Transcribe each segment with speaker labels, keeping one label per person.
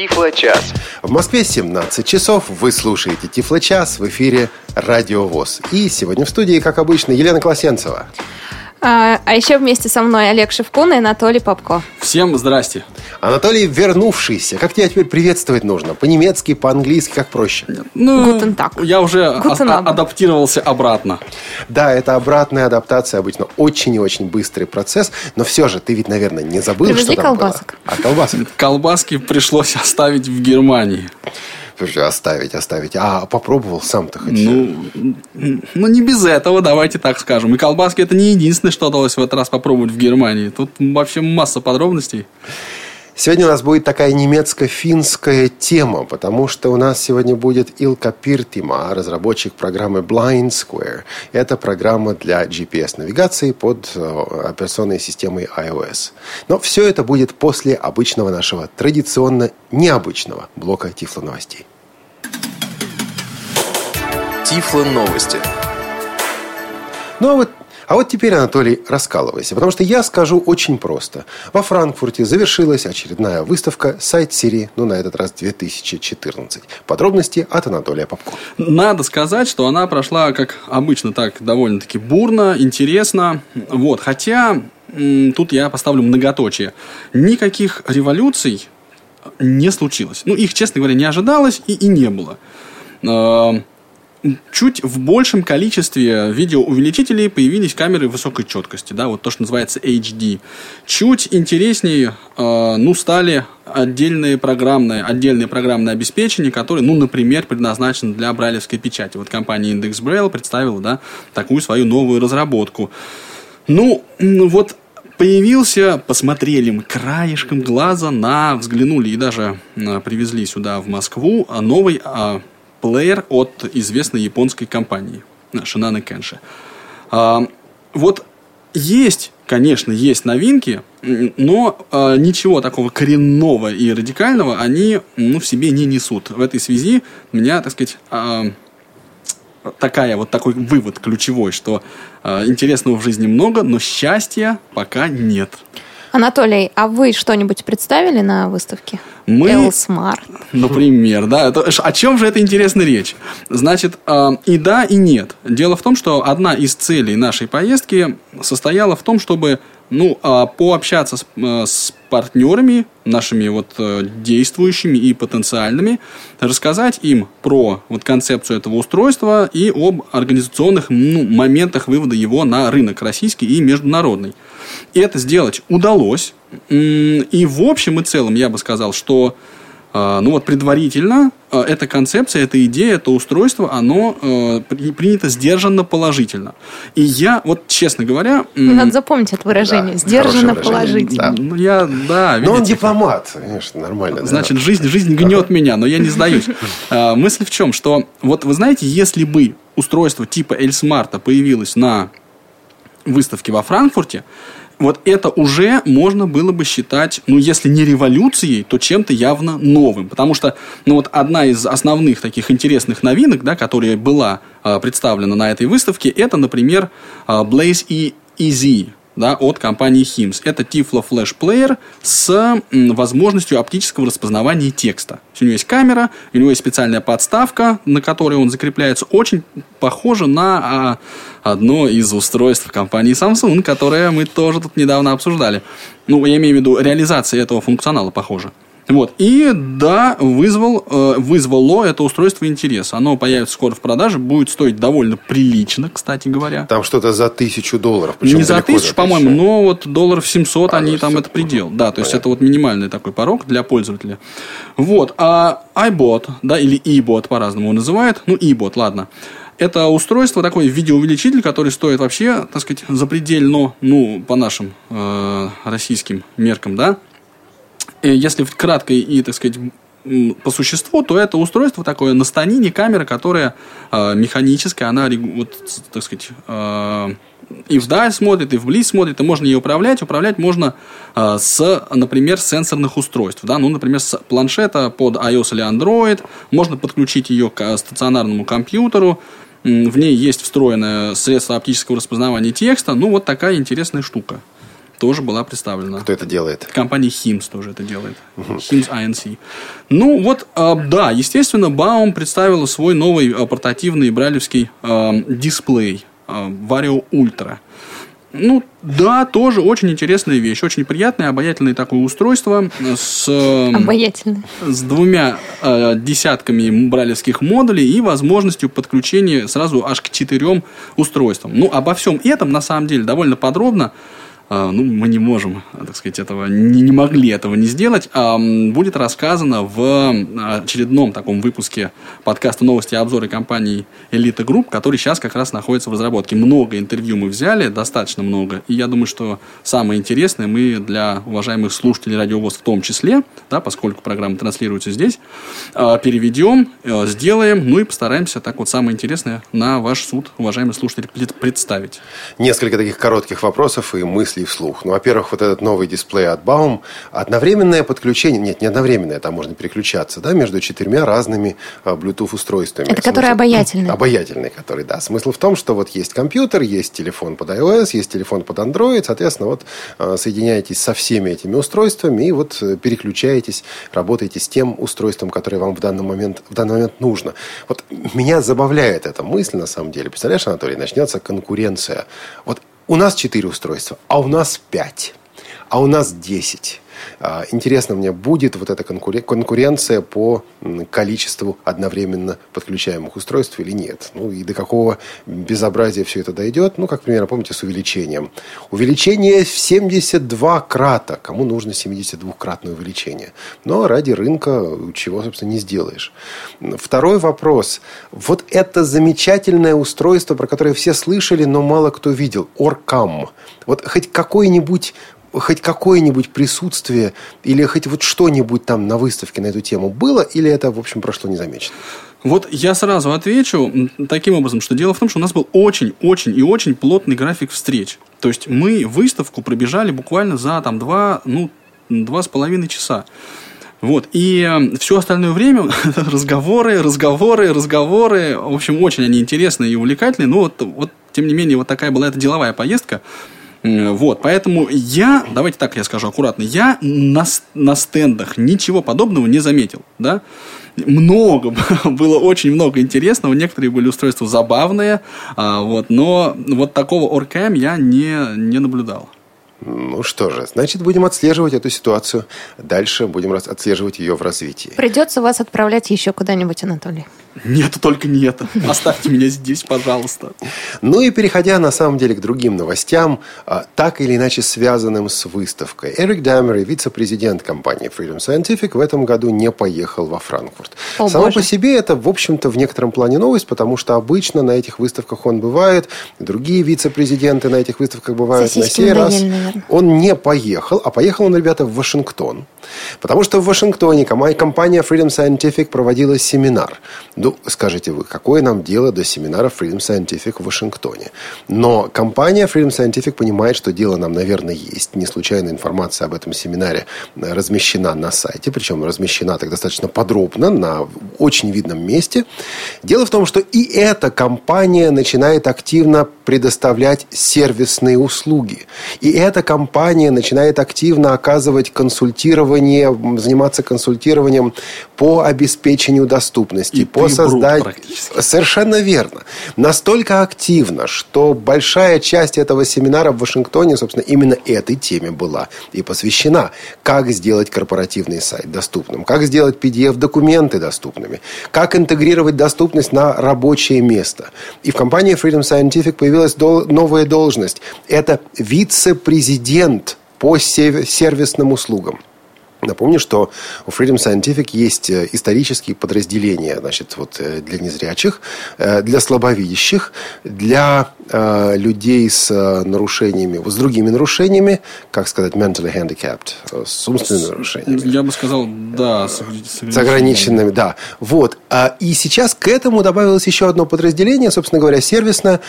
Speaker 1: Тифло-час.
Speaker 2: В Москве 17 часов. Вы слушаете Тифло-час в эфире Радио ВОЗ. И сегодня в студии, как обычно, Елена Класенцева.
Speaker 3: А, а еще вместе со мной Олег Шевкун и Анатолий Попко.
Speaker 4: Всем здрасте.
Speaker 2: Анатолий вернувшийся. Как тебя теперь приветствовать нужно? По-немецки, по-английски, как проще?
Speaker 4: Ну,
Speaker 3: Guten Tag.
Speaker 4: я уже
Speaker 3: Guten
Speaker 4: а- адаптировался обратно.
Speaker 2: Да, это обратная адаптация, обычно очень и очень быстрый процесс. Но все же, ты ведь, наверное, не забыл,
Speaker 3: Привезли
Speaker 2: что там
Speaker 3: колбасок?
Speaker 2: было? А колбасок?
Speaker 4: Колбаски пришлось оставить в Германии.
Speaker 2: Слушай, оставить, оставить. А попробовал сам-то хоть?
Speaker 4: Ну, ну, не без этого, давайте так скажем. И колбаски это не единственное, что удалось в этот раз попробовать в Германии. Тут вообще масса подробностей.
Speaker 2: Сегодня у нас будет такая немецко-финская тема, потому что у нас сегодня будет Илка Пиртима, разработчик программы Blind Square. Это программа для GPS-навигации под э, операционной системой iOS. Но все это будет после обычного нашего традиционно необычного блока Тифло новостей.
Speaker 1: Тифло новости.
Speaker 2: Ну а вот, а вот теперь, Анатолий, раскалывайся, потому что я скажу очень просто. Во Франкфурте завершилась очередная выставка сайт серии, ну на этот раз 2014. Подробности от Анатолия Попко.
Speaker 4: Надо сказать, что она прошла, как обычно, так довольно-таки бурно, интересно. Вот. Хотя тут я поставлю многоточие. Никаких революций не случилось. Ну, их, честно говоря, не ожидалось и, и не было. Чуть в большем количестве видеоувеличителей появились камеры высокой четкости, да, вот то, что называется HD. Чуть интереснее, э, ну, стали отдельные программные, отдельные программные обеспечения, которые, ну, например, предназначены для брайлевской печати. Вот компания Index Braille представила, да, такую свою новую разработку. Ну, вот появился, посмотрели мы краешком глаза на, взглянули и даже привезли сюда в Москву новый а, плеер от известной японской компании а, Шинана Кенши. А, вот есть, конечно, есть новинки, но а, ничего такого коренного и радикального они ну, в себе не несут. В этой связи меня, так сказать, а, такая вот такой вывод ключевой, что э, интересного в жизни много, но счастья пока нет.
Speaker 3: Анатолий, а вы что-нибудь представили на выставке?
Speaker 4: Мы-
Speaker 3: Элсмарт.
Speaker 4: Например, да, это, о чем же это интересная речь? Значит, э, и да, и нет. Дело в том, что одна из целей нашей поездки состояла в том, чтобы ну, а, пообщаться с, э, с партнерами, нашими вот э, действующими и потенциальными, рассказать им про вот концепцию этого устройства и об организационных ну, моментах вывода его на рынок российский и международный. И это сделать удалось. И в общем и целом я бы сказал, что а, ну вот предварительно а, эта концепция, эта идея, это устройство, оно э, при- принято сдержанно положительно. И я, вот честно говоря...
Speaker 3: Надо запомнить это выражение.
Speaker 2: Да,
Speaker 3: Сдержанно положительно.
Speaker 2: Да.
Speaker 4: ну, я, да,
Speaker 2: Но он
Speaker 4: видите,
Speaker 2: дипломат, конечно, нормально. да.
Speaker 4: Значит, жизнь, жизнь гнет меня, но я не сдаюсь. А, мысль в чем, что вот вы знаете, если бы устройство типа Эльсмарта появилось на выставке во Франкфурте, вот это уже можно было бы считать, ну, если не революцией, то чем-то явно новым. Потому что, ну, вот одна из основных таких интересных новинок, да, которая была а, представлена на этой выставке, это, например, а, Blaze E EZ, да, от компании HIMS. Это Tiflo Flash Player с возможностью оптического распознавания текста. То есть У него есть камера, у него есть специальная подставка, на которой он закрепляется. Очень похоже на а, одно из устройств компании Samsung, которое мы тоже тут недавно обсуждали. Ну, я имею в виду, реализация этого функционала похожа. Вот. И да, вызвал, э, вызвало это устройство интерес. Оно появится скоро в продаже, будет стоить довольно прилично, кстати говоря.
Speaker 2: Там что-то за тысячу долларов.
Speaker 4: Не за тысячу, по-моему, но вот долларов 700
Speaker 2: А,
Speaker 4: они
Speaker 2: ну,
Speaker 4: там
Speaker 2: 700,
Speaker 4: это предел.
Speaker 2: мгм.
Speaker 4: Да, то есть
Speaker 2: Понятно.
Speaker 4: это вот минимальный такой порог для пользователя. Вот. А iBot, да, или eBot по-разному его называют. Ну, eBot, ладно. Это устройство, такой видеоувеличитель, который стоит вообще, так сказать, запредельно, ну, по нашим э, российским меркам, да. И если кратко и, так сказать, по существу, то это устройство такое на станине, камера, которая э, механическая, она, вот, так сказать, э, и вдаль смотрит, и вблизь смотрит, и можно ее управлять. Управлять можно э, с, например, сенсорных устройств. Да? Ну, например, с планшета под iOS или Android. Можно подключить ее к э, стационарному компьютеру. В ней есть встроенное средство оптического распознавания текста. Ну, вот такая интересная штука. Тоже была представлена.
Speaker 2: Кто это делает?
Speaker 4: Компания HIMS тоже это делает. HIMS INC. Ну, вот, э, да, естественно, Baum представила свой новый э, портативный брайлевский э, дисплей э, Vario Ultra. Ну, да, тоже очень интересная вещь. Очень приятное, обаятельное такое устройство с,
Speaker 3: Обаятельный.
Speaker 4: с двумя э, десятками брайлевских модулей и возможностью подключения сразу аж к четырем устройствам. Ну, обо всем этом, на самом деле, довольно подробно а, ну, мы не можем, так сказать, этого, не, не могли этого не сделать, а, будет рассказано в очередном таком выпуске подкаста «Новости и обзоры» компании «Элита Групп», который сейчас как раз находится в разработке. Много интервью мы взяли, достаточно много, и я думаю, что самое интересное мы для уважаемых слушателей Радио ВОС в том числе, да, поскольку программа транслируется здесь, а, переведем, а, сделаем, ну и постараемся так вот самое интересное на ваш суд, уважаемые слушатели, представить.
Speaker 2: Несколько таких коротких вопросов и мыслей мыслей вслух. Ну, во-первых, вот этот новый дисплей от Baum, одновременное подключение, нет, не одновременное, там можно переключаться, да, между четырьмя разными а, Bluetooth-устройствами.
Speaker 3: Это который обаятельный.
Speaker 2: Обаятельный, который, да. Смысл в том, что вот есть компьютер, есть телефон под iOS, есть телефон под Android, соответственно, вот а, соединяетесь со всеми этими устройствами и вот э, переключаетесь, работаете с тем устройством, которое вам в данный момент, в данный момент нужно. Вот меня забавляет эта мысль, на самом деле. Представляешь, Анатолий, начнется конкуренция. Вот у нас 4 устройства, а у нас 5, а у нас 10. А, интересно мне, будет вот эта конкуренция по количеству одновременно подключаемых устройств или нет. Ну и до какого безобразия все это дойдет. Ну, как примерно, помните, с увеличением. Увеличение в 72 крата. Кому нужно 72-кратное увеличение? Но ради рынка чего, собственно, не сделаешь. Второй вопрос. Вот это замечательное устройство, про которое все слышали, но мало кто видел. Оркам. Вот хоть какой-нибудь хоть какое-нибудь присутствие или хоть вот что-нибудь там на выставке на эту тему было, или это, в общем, прошло незамеченно?
Speaker 4: Вот я сразу отвечу таким образом, что дело в том, что у нас был очень-очень и очень плотный график встреч. То есть мы выставку пробежали буквально за там два, ну, два с половиной часа. Вот. И все остальное время разговоры, разговоры, разговоры. В общем, очень они интересные и увлекательные. Но вот, вот, тем не менее, вот такая была эта деловая поездка. Вот, поэтому я, давайте так я скажу аккуратно, я на, на стендах ничего подобного не заметил, да. Много было, очень много интересного, некоторые были устройства забавные, а, вот, но вот такого ОРКМ я не, не наблюдал.
Speaker 2: Ну что же, значит, будем отслеживать эту ситуацию. Дальше будем отслеживать ее в развитии.
Speaker 3: Придется вас отправлять еще куда-нибудь, Анатолий.
Speaker 4: Нет, только не это. Оставьте меня здесь, пожалуйста.
Speaker 2: Ну и переходя на самом деле к другим новостям, а, так или иначе связанным с выставкой. Эрик Дамер, вице-президент компании Freedom Scientific, в этом году не поехал во Франкфурт. О, Само боже. по себе это, в общем-то, в некотором плане новость, потому что обычно на этих выставках он бывает, другие вице-президенты на этих выставках бывают. На сей раз он не поехал, а поехал он, ребята, в Вашингтон. Потому что в Вашингтоне компания Freedom Scientific проводила семинар. Ну, скажете вы, какое нам дело до семинара Freedom Scientific в Вашингтоне? Но компания Freedom Scientific понимает, что дело нам, наверное, есть. Не случайно информация об этом семинаре размещена на сайте, причем размещена так достаточно подробно, на очень видном месте. Дело в том, что и эта компания начинает активно предоставлять сервисные услуги. И эта компания начинает активно оказывать консультирование, заниматься консультированием по обеспечению доступности, и по созданию... Совершенно верно. Настолько активно, что большая часть этого семинара в Вашингтоне, собственно, именно этой теме была и посвящена. Как сделать корпоративный сайт доступным, как сделать PDF-документы доступными, как интегрировать доступность на рабочее место. И в компании Freedom Scientific появилась новая должность. Это вице-президент по сервисным услугам. Напомню, что у Freedom Scientific есть э, исторические подразделения значит, вот, э, для незрячих, э, для слабовидящих, для э, людей с нарушениями, с другими нарушениями, как сказать, mentally handicapped, с умственными нарушениями.
Speaker 4: Я бы сказал, да, с,
Speaker 2: с ограниченными. да. Вот. И сейчас к этому добавилось еще одно подразделение, собственно говоря, сервисное,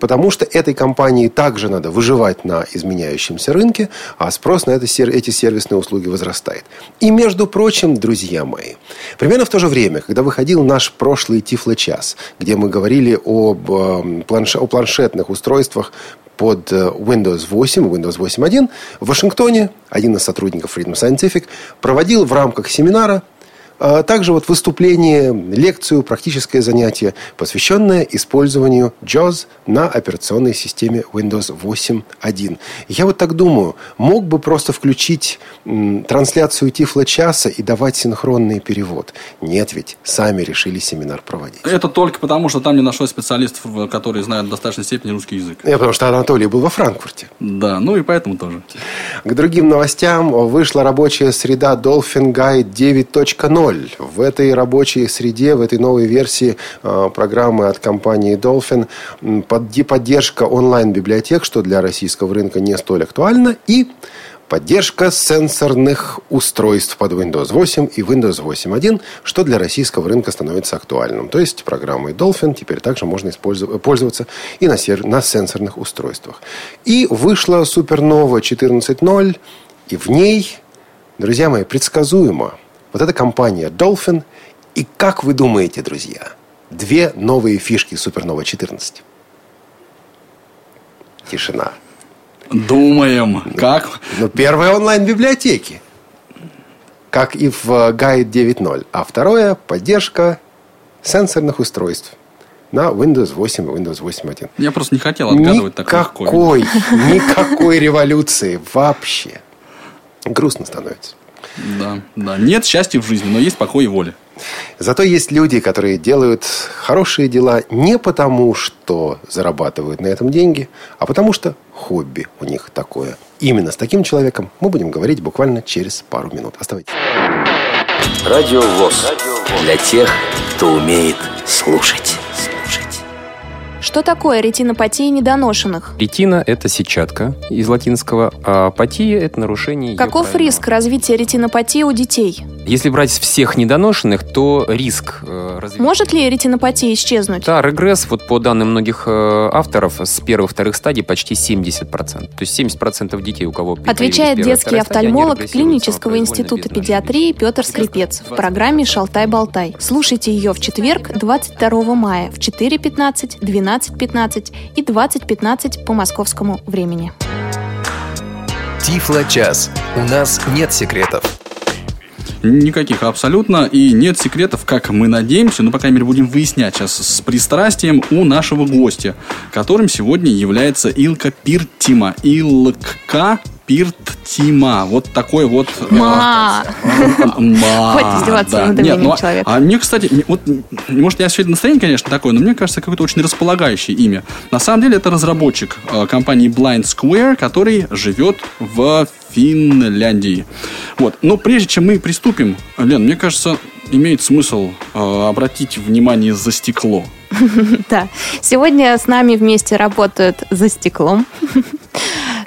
Speaker 2: потому что этой компании также надо выживать на изменяющемся рынке, а спрос на это, эти сервисные услуги возрастает бывает. И, между прочим, друзья мои, примерно в то же время, когда выходил наш прошлый Тифло-час, где мы говорили об, эм, планш... о планшетных устройствах, под э, Windows 8 Windows 8.1 в Вашингтоне один из сотрудников Freedom Scientific проводил в рамках семинара а также вот выступление, лекцию, практическое занятие, посвященное использованию JAWS на операционной системе Windows 8.1. Я вот так думаю, мог бы просто включить м, трансляцию Тифла часа и давать синхронный перевод. Нет ведь, сами решили семинар проводить.
Speaker 4: Это только потому, что там не нашлось специалистов, которые знают в достаточной степени русский язык.
Speaker 2: Я потому что Анатолий был во Франкфурте.
Speaker 4: Да, ну и поэтому тоже.
Speaker 2: К другим новостям вышла рабочая среда Dolphin Guide 9.0. В этой рабочей среде, в этой новой версии э, программы от компании Dolphin поддержка онлайн-библиотек, что для российского рынка не столь актуально, и Поддержка сенсорных устройств под Windows 8 и Windows 8.1, что для российского рынка становится актуальным. То есть программой Dolphin теперь также можно пользоваться и на, сер- на сенсорных устройствах. И вышла Supernova 14.0, и в ней, друзья мои, предсказуемо – вот эта компания Dolphin. И как вы думаете, друзья, две новые фишки Supernova 14? Тишина.
Speaker 4: Думаем. Как?
Speaker 2: Ну, первое онлайн-библиотеки. Как и в Guide 9.0. А второе – поддержка сенсорных устройств на Windows 8 и Windows 8.1.
Speaker 4: Я просто не хотел отгадывать
Speaker 2: никакой, Никакой революции вообще. Грустно становится.
Speaker 4: Да, да. Нет счастья в жизни, но есть покой и воля.
Speaker 2: Зато есть люди, которые делают хорошие дела не потому, что зарабатывают на этом деньги, а потому что хобби у них такое. Именно с таким человеком мы будем говорить буквально через пару минут. Оставайтесь.
Speaker 1: Радио ВОЗ. Для тех, кто умеет слушать.
Speaker 3: Что такое ретинопатия недоношенных?
Speaker 5: Ретина – это сетчатка из латинского, а патия – это нарушение
Speaker 3: Каков
Speaker 5: правильного...
Speaker 3: риск развития ретинопатии у детей?
Speaker 5: Если брать всех недоношенных, то риск э, развития...
Speaker 3: Может ли ретинопатия исчезнуть?
Speaker 5: Да, регресс, вот по данным многих э, авторов, с первых-вторых стадий почти 70%. То есть 70% детей, у кого
Speaker 3: Отвечает детский офтальмолог Клинического института педиатрии Петр Скрипец в программе «Шалтай-болтай». Слушайте ее в четверг, 22 мая в 4.15, 12.15 и 20.15 по московскому времени.
Speaker 1: Тифло-час. У нас нет секретов.
Speaker 4: Никаких абсолютно. И нет секретов, как мы надеемся, ну, по крайней мере, будем выяснять сейчас с пристрастием у нашего гостя, которым сегодня является Илка Пиртима. Илка Пиртима. Вот такой вот...
Speaker 3: Э, Ма!
Speaker 4: Ма! Хватит издеваться над именем ну, человека. А мне, кстати, вот, может, я сегодня настроение, конечно, такое, но мне кажется, какое-то очень располагающее имя. На самом деле, это разработчик э, компании Blind Square, который живет в Финляндии. Вот. Но прежде чем мы приступим, Лен, мне кажется, имеет смысл э, обратить внимание за стекло.
Speaker 3: Да. Сегодня с нами вместе работают за стеклом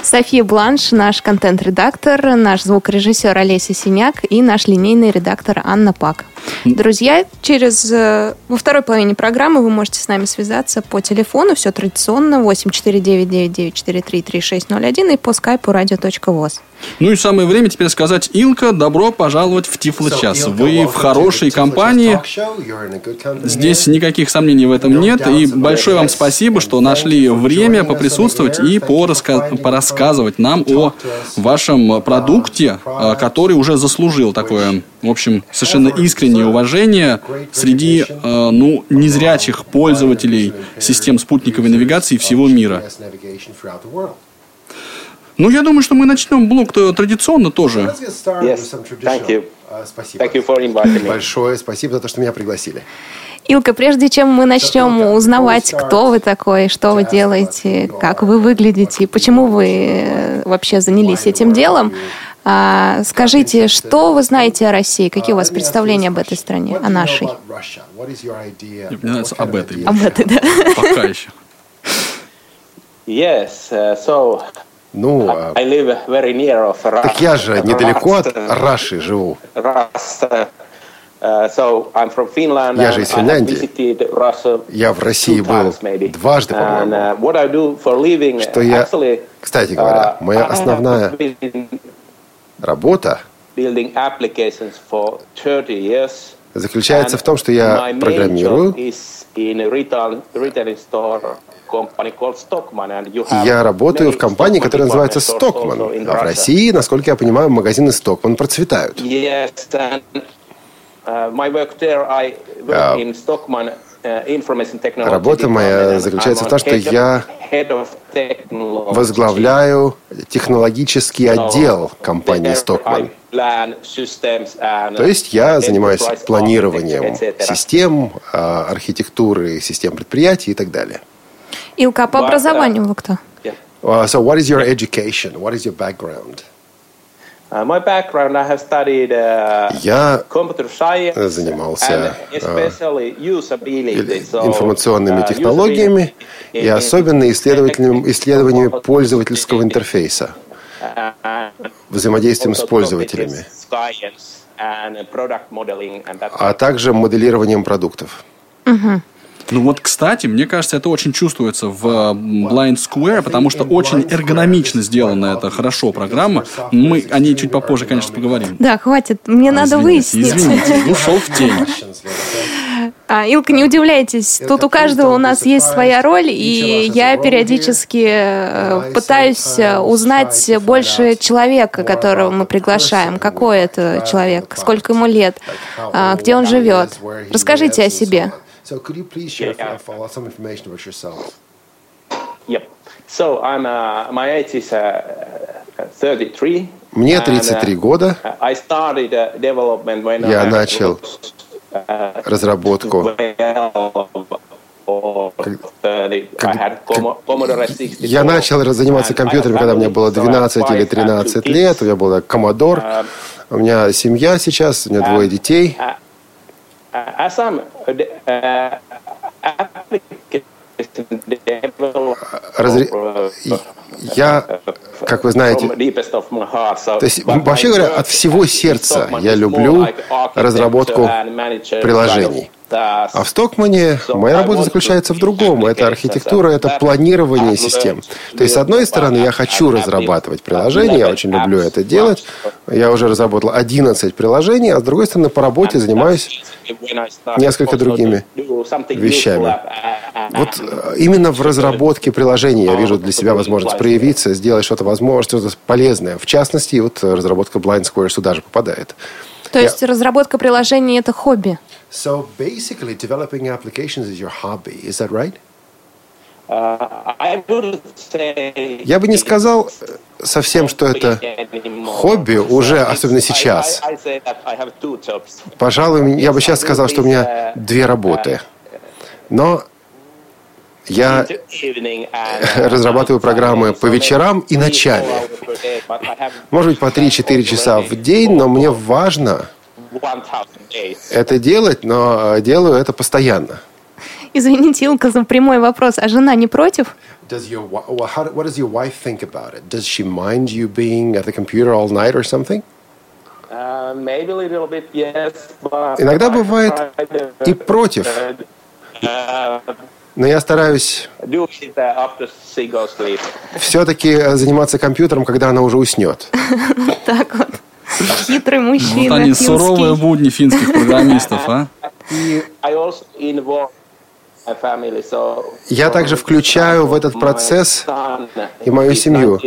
Speaker 3: София Бланш, наш контент-редактор, наш звукорежиссер Олеся Синяк и наш линейный редактор Анна Пак. Друзья, через э, во второй половине программы вы можете с нами связаться по телефону, все традиционно, 8499-943-3601 и по скайпу radio.voz.
Speaker 4: Ну и самое время теперь сказать, Илка, добро пожаловать в Тифло-час. Вы в хорошей компании. Здесь никаких сомнений в этом нет. И большое вам спасибо, что нашли время поприсутствовать и порассказывать нам о вашем продукте, э, который уже заслужил такое, в общем, совершенно искреннее уважение среди, э, ну, незрячих пользователей систем спутниковой навигации всего мира. Ну, я думаю, что мы начнем блок традиционно тоже.
Speaker 2: Yes. Thank you. Uh, спасибо. Thank you for inviting me. Большое спасибо за то, что меня пригласили.
Speaker 3: Илка, прежде чем мы начнем узнавать, кто вы такой, что вы делаете, как вы выглядите, почему вы вообще занялись этим делом, а, скажите, что вы знаете о России? Какие у вас представления об этой стране, о нашей?
Speaker 4: Мне нравится об этой.
Speaker 3: Об этой, да.
Speaker 4: Пока еще.
Speaker 2: Yes, uh, so ну, а I live very near of так я же недалеко от Раши живу. Uh, so I'm from Finland, я же из Финляндии. Я в России был дважды, по-моему. Uh, Что я, кстати говоря, uh, моя основная работа заключается в том, что я программирую Я работаю в компании, которая называется Stockman. А в России, насколько я понимаю, магазины Stockman процветают.
Speaker 6: Uh,
Speaker 2: А,
Speaker 6: uh,
Speaker 2: Работа моя заключается в том, что я. Возглавляю технологический отдел компании Stockman. То есть я занимаюсь планированием систем, а, архитектуры, систем предприятий и так далее.
Speaker 3: Илка, а по образованию вы кто?
Speaker 6: Yeah.
Speaker 2: Uh, So what is your education? What is your background?
Speaker 6: Uh, my background, I have studied uh,
Speaker 2: Я
Speaker 6: computer science
Speaker 2: занимался,
Speaker 6: and especially usability. So,
Speaker 2: информационными
Speaker 6: uh,
Speaker 2: технологиями
Speaker 6: usability
Speaker 2: и особенно исследователем, исследованиями пользовательского интерфейса,
Speaker 6: uh,
Speaker 2: взаимодействием с пользователями,
Speaker 6: science and product modeling and that
Speaker 2: а также моделированием продуктов.
Speaker 4: Ну вот, кстати, мне кажется, это очень чувствуется в Blind Square, потому что очень эргономично сделана эта хорошо программа. Мы о ней чуть попозже, конечно, поговорим.
Speaker 3: Да, хватит, мне надо
Speaker 4: Извините,
Speaker 3: выяснить.
Speaker 4: Извините, ушел в тень.
Speaker 3: А, Илка, не удивляйтесь, тут у каждого у нас есть своя роль, и я периодически пытаюсь узнать больше человека, которого мы приглашаем. Какой это человек, сколько ему лет, а, где он живет. Расскажите о себе.
Speaker 2: So could you please share uh, some information about yourself?
Speaker 6: Yep. So I'm uh, my age is uh, 33.
Speaker 2: Мне
Speaker 6: and,
Speaker 2: 33
Speaker 6: uh,
Speaker 2: года.
Speaker 6: I started uh, development when
Speaker 2: Я
Speaker 6: I
Speaker 2: начал
Speaker 6: was, uh,
Speaker 2: разработку
Speaker 6: 12 or 30. I had Commo- Commodore 64.
Speaker 2: Я начал раз- заниматься компьютерами, когда мне было
Speaker 6: family, so I have
Speaker 2: 12 или
Speaker 6: wife and two
Speaker 2: 13
Speaker 6: kids.
Speaker 2: лет. У меня был Commodore. У меня семья сейчас, у меня двое детей.
Speaker 6: Uh, as I'm uh,
Speaker 2: Разре-
Speaker 6: uh,
Speaker 2: Я, как вы знаете, то есть, вообще говоря, от всего сердца я люблю разработку приложений. А в Стокмане моя работа заключается в другом. Это архитектура, это планирование систем. То есть, с одной стороны, я хочу разрабатывать приложения, я очень люблю это делать. Я уже разработал 11 приложений, а с другой стороны, по работе занимаюсь несколько другими вещами. Вот э, именно в разработке приложений я вижу для себя возможность проявиться, сделать что-то возможное, что-то полезное. В частности, вот э, разработка Blind Square сюда же попадает.
Speaker 3: То есть разработка приложений это хобби.
Speaker 2: So basically, developing applications is your hobby. Is that right? Я бы не сказал э, совсем, что это хобби уже, особенно сейчас. Пожалуй, я бы сейчас сказал, что у меня две работы. Но я разрабатываю программы по вечерам и ночами. Может быть, по 3-4 часа в день, но мне важно это делать, но э, делаю это постоянно.
Speaker 3: Извините, Илка, за прямой вопрос. А жена не против?
Speaker 2: Does your, well, how, what does your wife think about it? Does she mind you being at the computer all night or something? Иногда бывает и против. Но я стараюсь все-таки заниматься компьютером, когда она уже уснет.
Speaker 3: Так вот. Хитрый мужчина.
Speaker 4: Вот они,
Speaker 3: финский.
Speaker 4: суровые будни финских программистов, а?
Speaker 2: Я также включаю в этот процесс и мою семью.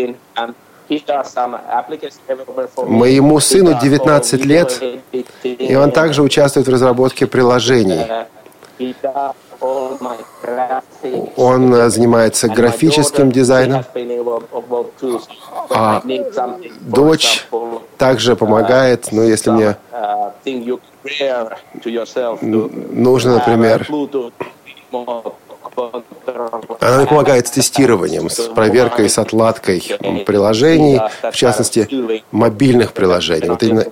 Speaker 2: Моему сыну 19 лет, и он также участвует в разработке приложений. Он э, занимается графическим дизайном, а дочь также помогает, ну, если мне нужно, например, она помогает с тестированием, с проверкой, с отладкой приложений, в частности, мобильных приложений. Вот именно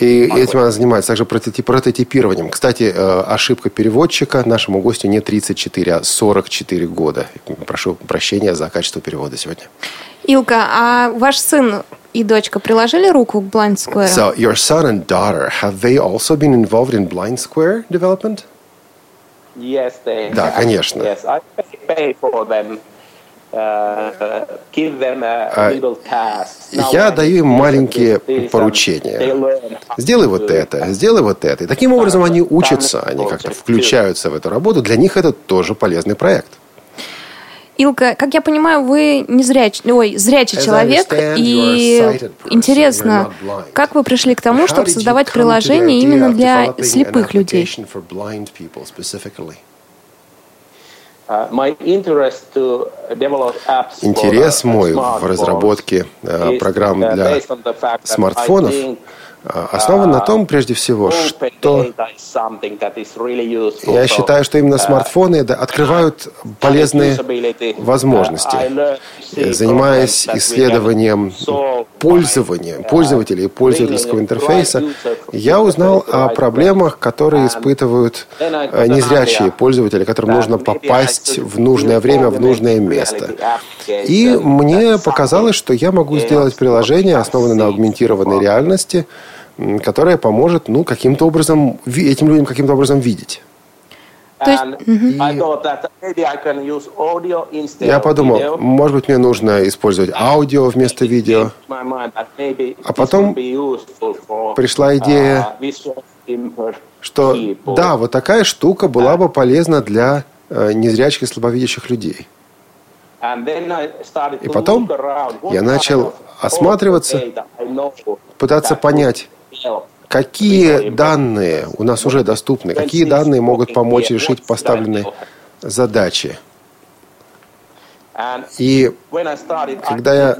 Speaker 2: и этим она занимается. Также прототип- прототипированием. Кстати, э, ошибка переводчика. Нашему гостю не 34, а 44 года. Прошу прощения за качество перевода сегодня.
Speaker 3: Илка, а ваш сын и дочка приложили руку к Blind Square?
Speaker 2: So, your son and daughter, have they also been involved in Blind Square development? Да, конечно.
Speaker 6: Yes, I pay for them. Uh,
Speaker 2: А, Я даю им
Speaker 6: they
Speaker 2: маленькие
Speaker 6: this,
Speaker 2: поручения.
Speaker 6: they
Speaker 2: Сделай вот это, сделай вот это. И таким образом они учатся, они как-то включаются в эту работу. Для них это тоже полезный проект.
Speaker 3: Илка, как я понимаю, вы не зряч... Ой, зрячий человек, и интересно, как вы пришли к тому, чтобы создавать приложение именно для слепых людей?
Speaker 6: Uh,
Speaker 2: Интерес
Speaker 6: uh,
Speaker 2: мой в разработке э, программ
Speaker 6: uh,
Speaker 2: для смартфонов э, основан на том, прежде всего, что я считаю, что именно
Speaker 6: uh,
Speaker 2: смартфоны открывают полезные возможности.
Speaker 6: see
Speaker 2: Занимаясь исследованием пользования,
Speaker 6: uh,
Speaker 2: пользователей и пользовательского интерфейса, я узнал о проблемах, которые испытывают э, незрячие пользователи, которым нужно попасть в нужное время, в нужное место. И мне показалось, что я могу сделать приложение, основанное на аугментированной реальности, м, которое поможет, ну, каким-то образом, этим людям каким-то образом видеть.
Speaker 3: То есть-
Speaker 2: Я подумал, может быть, мне нужно использовать аудио вместо видео. А потом пришла идея,
Speaker 6: uh, impaired
Speaker 2: что да, вот такая штука была бы полезна для э, незрячих и слабовидящих людей. И потом я начал осматриваться, пытаться понять, какие данные у нас уже доступны, какие данные могут помочь решить поставленные задачи. И когда я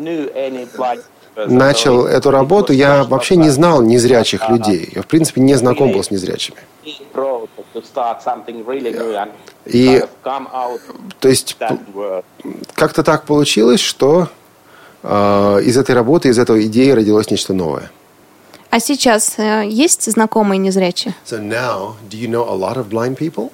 Speaker 2: начал эту работу, я вообще не знал незрячих
Speaker 6: Uh,
Speaker 2: людей. Я, в принципе, не знаком был с незрячими. И- То есть как-то так получилось, что э, из этой работы, из этой идеи родилось нечто новое.
Speaker 3: А сейчас э, есть знакомые незрячие?
Speaker 2: So now, do you know a lot of blind people?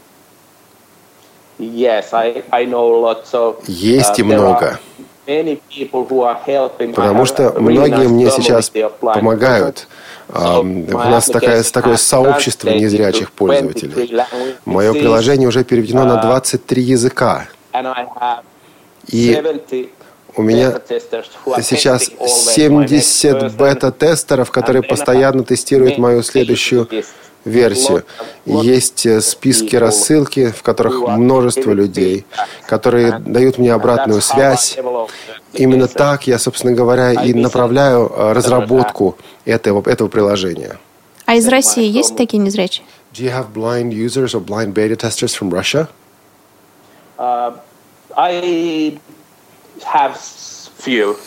Speaker 6: Yes, I, I know lots of.
Speaker 2: Есть и много.
Speaker 6: are Many people who are helping. I
Speaker 2: Потому что многие мне сейчас помогают. А, У нас такая, такое сообщество незрячих
Speaker 6: to 23
Speaker 2: пользователей. Мое приложение уже переведено на 23 языка. И
Speaker 6: 70
Speaker 2: у меня сейчас
Speaker 6: testing always my next
Speaker 2: 70
Speaker 6: version.
Speaker 2: бета-тестеров, которые постоянно тестируют мою следующую версию. Есть э, списки, рассылки, в которых множество людей, которые
Speaker 6: And
Speaker 2: дают мне обратную
Speaker 6: how I
Speaker 2: связь. Именно так я, собственно говоря, и направляю э, разработку этого, этого приложения.
Speaker 3: А из России есть такие незрячие?
Speaker 2: Do you have blind users or blind beta testers from Russia?
Speaker 6: Uh, I.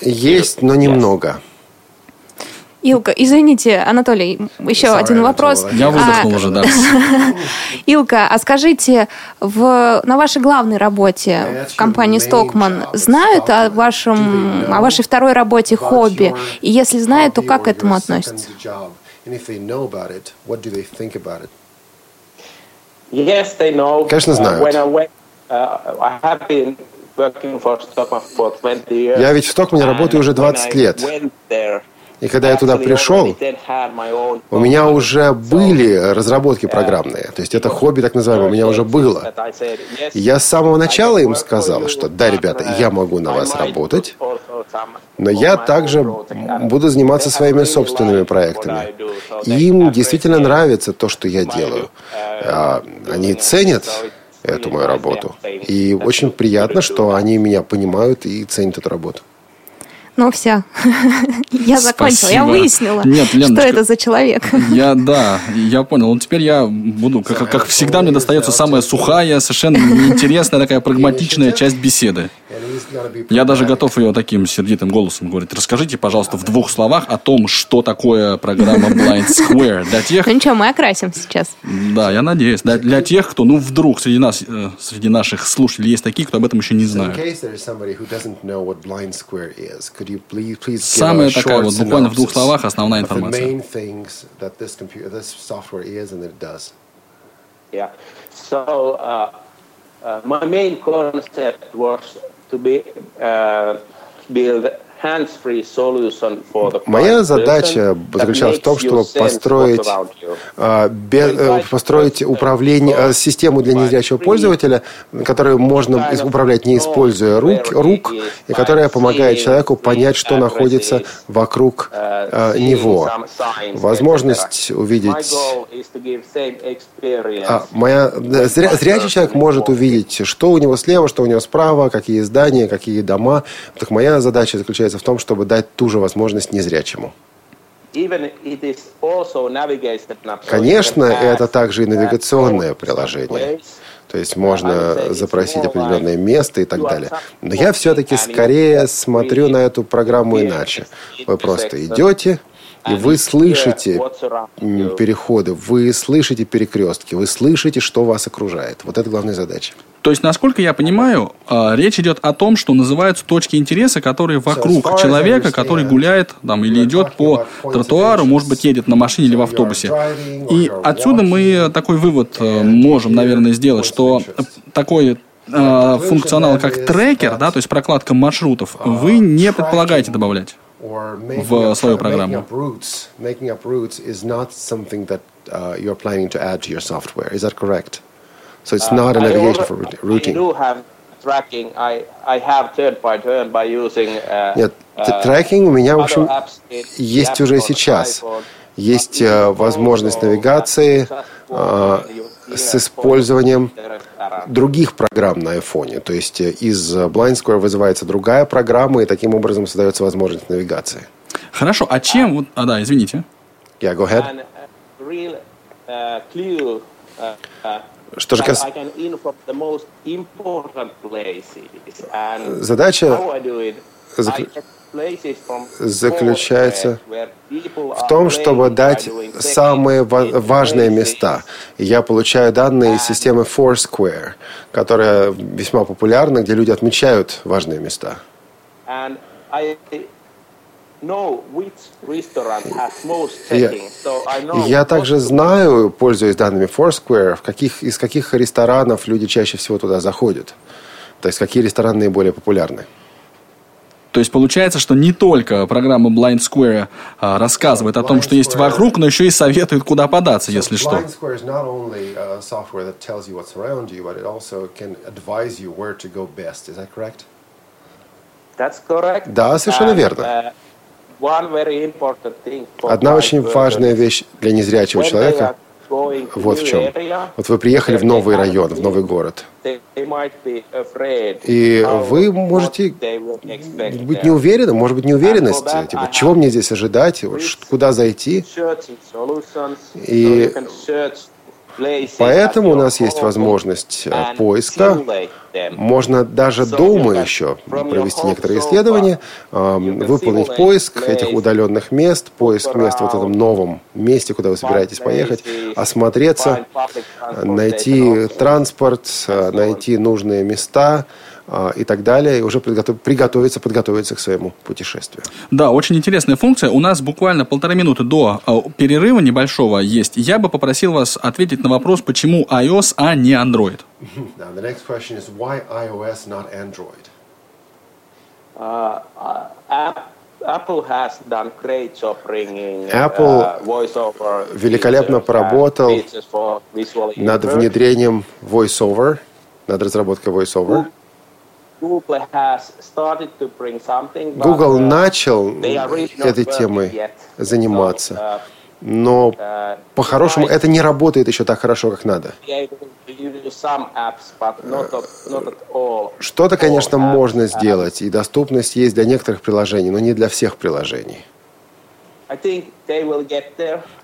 Speaker 2: Есть, но немного.
Speaker 3: Илка, извините, Анатолий, еще
Speaker 2: Sorry,
Speaker 3: один вопрос.
Speaker 4: Я
Speaker 3: А,
Speaker 4: выдохнул уже, да.
Speaker 3: Илка, а скажите, в, на вашей главной работе в компании Стокман знают о, вашем, о вашей второй работе хобби? И если знают, то как к этому относятся?
Speaker 2: Конечно,
Speaker 6: Uh,
Speaker 2: знают.
Speaker 6: When I went, I have been working for Stockman for 20 years.
Speaker 2: Я ведь в Стокмане работаю уже 20
Speaker 6: And when I
Speaker 2: лет. И когда я туда пришел, у меня уже были разработки программные. То есть это хобби, так называемое, у меня уже было. И Я с самого начала им сказал, что да, ребята,
Speaker 6: uh,
Speaker 2: я могу на вас работать, но я также буду заниматься своими собственными проектами. им действительно нравится то, что я делаю.
Speaker 6: uh,
Speaker 2: А, Они ценят эту мою работу. И очень приятно, что они меня понимают и ценят эту работу.
Speaker 3: Ну все, я закончила, я выяснила,
Speaker 4: Нет,
Speaker 3: что
Speaker 4: Леночка.
Speaker 3: это за человек.
Speaker 4: Я, да, я понял. Ну, теперь я буду, как, как всегда, мне достается самая сухая, совершенно неинтересная, такая прагматичная часть беседы. Я даже готов ее таким сердитым голосом говорить. Расскажите, пожалуйста, в двух словах о том, что такое программа Blind Square. Для тех,
Speaker 3: Ну ничего, мы окрасим сейчас.
Speaker 4: да, я надеюсь, для, для тех, кто, ну, вдруг среди нас, э, среди наших слушателей есть такие, кто об этом еще не знает. Самая такая вот, буквально в двух словах, основная информация.
Speaker 6: Yeah. So uh, uh, my main concept was to be uh, build
Speaker 2: Моя задача заключалась в том, чтобы построить, а, э, построить управление, э, систему для незрячего пользователя, которую можно управлять не используя рук, рук и которая помогает человеку понять, что находится вокруг э, него. Возможность увидеть... А, моя, зря, зрячий человек может увидеть, что у него слева, что у него справа, какие здания, какие дома. Так моя задача заключается в том, чтобы дать ту же возможность незрячему. Конечно, это также и навигационное приложение. То есть можно запросить определенное место и так далее. Но я все-таки скорее смотрю на эту программу иначе. Вы просто идете, и вы слышите переходы, вы слышите перекрестки, вы слышите, что вас окружает. Вот это главная задача.
Speaker 4: То есть, насколько я понимаю, а, речь идет о том, что называются точки интереса, которые вокруг человека, который гуляет там, или идет по тротуару, может быть, едет на машине или в автобусе. И отсюда мы такой вывод э, можем, наверное, сделать, что такой э, функционал, как трекер, да, то есть прокладка маршрутов, вы не предполагаете добавлять в свою программу.
Speaker 2: Making up routes is not something that uh, you're planning to add to your software. Is that correct? So it's not a navigation for routing.
Speaker 6: tracking. I, I have turn by turn by using, uh,
Speaker 2: Нет, трекинг у меня, в общем, есть уже сейчас. Есть возможность навигации с использованием других программ на iPhone. То есть из Blind Square вызывается другая программа, и таким образом создается возможность навигации.
Speaker 4: Хорошо, а чем... Вот, а, да, извините.
Speaker 2: Yeah, go ahead. Что же касается... Задача заключается в том, чтобы дать самые важные места. Я получаю данные из системы Foursquare, которая весьма популярна, где люди отмечают важные места. Я, я также знаю, пользуясь данными Foursquare, в каких, из каких ресторанов люди чаще всего туда заходят. То есть какие рестораны наиболее популярны.
Speaker 4: То есть получается, что не только программа Blind Square а, рассказывает о том, что есть вокруг, но еще и советует, куда податься, если что.
Speaker 2: Да, совершенно верно. Одна очень важная вещь для незрячего человека вот в чем. Вот вы приехали в новый район, в новый город. И вы можете быть не может быть неуверенность, типа, чего мне здесь ожидать, вот, куда зайти. И Поэтому у нас есть возможность э, поиска. Можно даже дома еще провести некоторые исследования, выполнить поиск этих удаленных мест, поиск мест в вот этом новом месте, куда вы собираетесь поехать, осмотреться, найти транспорт, э, найти нужные места, и так далее, и уже приготовиться, подготовиться к своему путешествию.
Speaker 4: Да, очень интересная функция. У нас буквально полторы минуты до а, перерыва небольшого есть. Я бы попросил вас ответить на вопрос, почему iOS, а не Android.
Speaker 2: Now, the next question is why iOS, not Android?
Speaker 6: Uh, uh, Apple has done great job bringing
Speaker 2: Apple uh, великолепно поработал над внедрением VoiceOver, над разработкой VoiceOver. Google начал этой темой заниматься, uh, но uh, по-хорошему это не работает еще так хорошо, как надо. Что-то, конечно, можно сделать, и доступность есть для некоторых приложений, но не для всех приложений.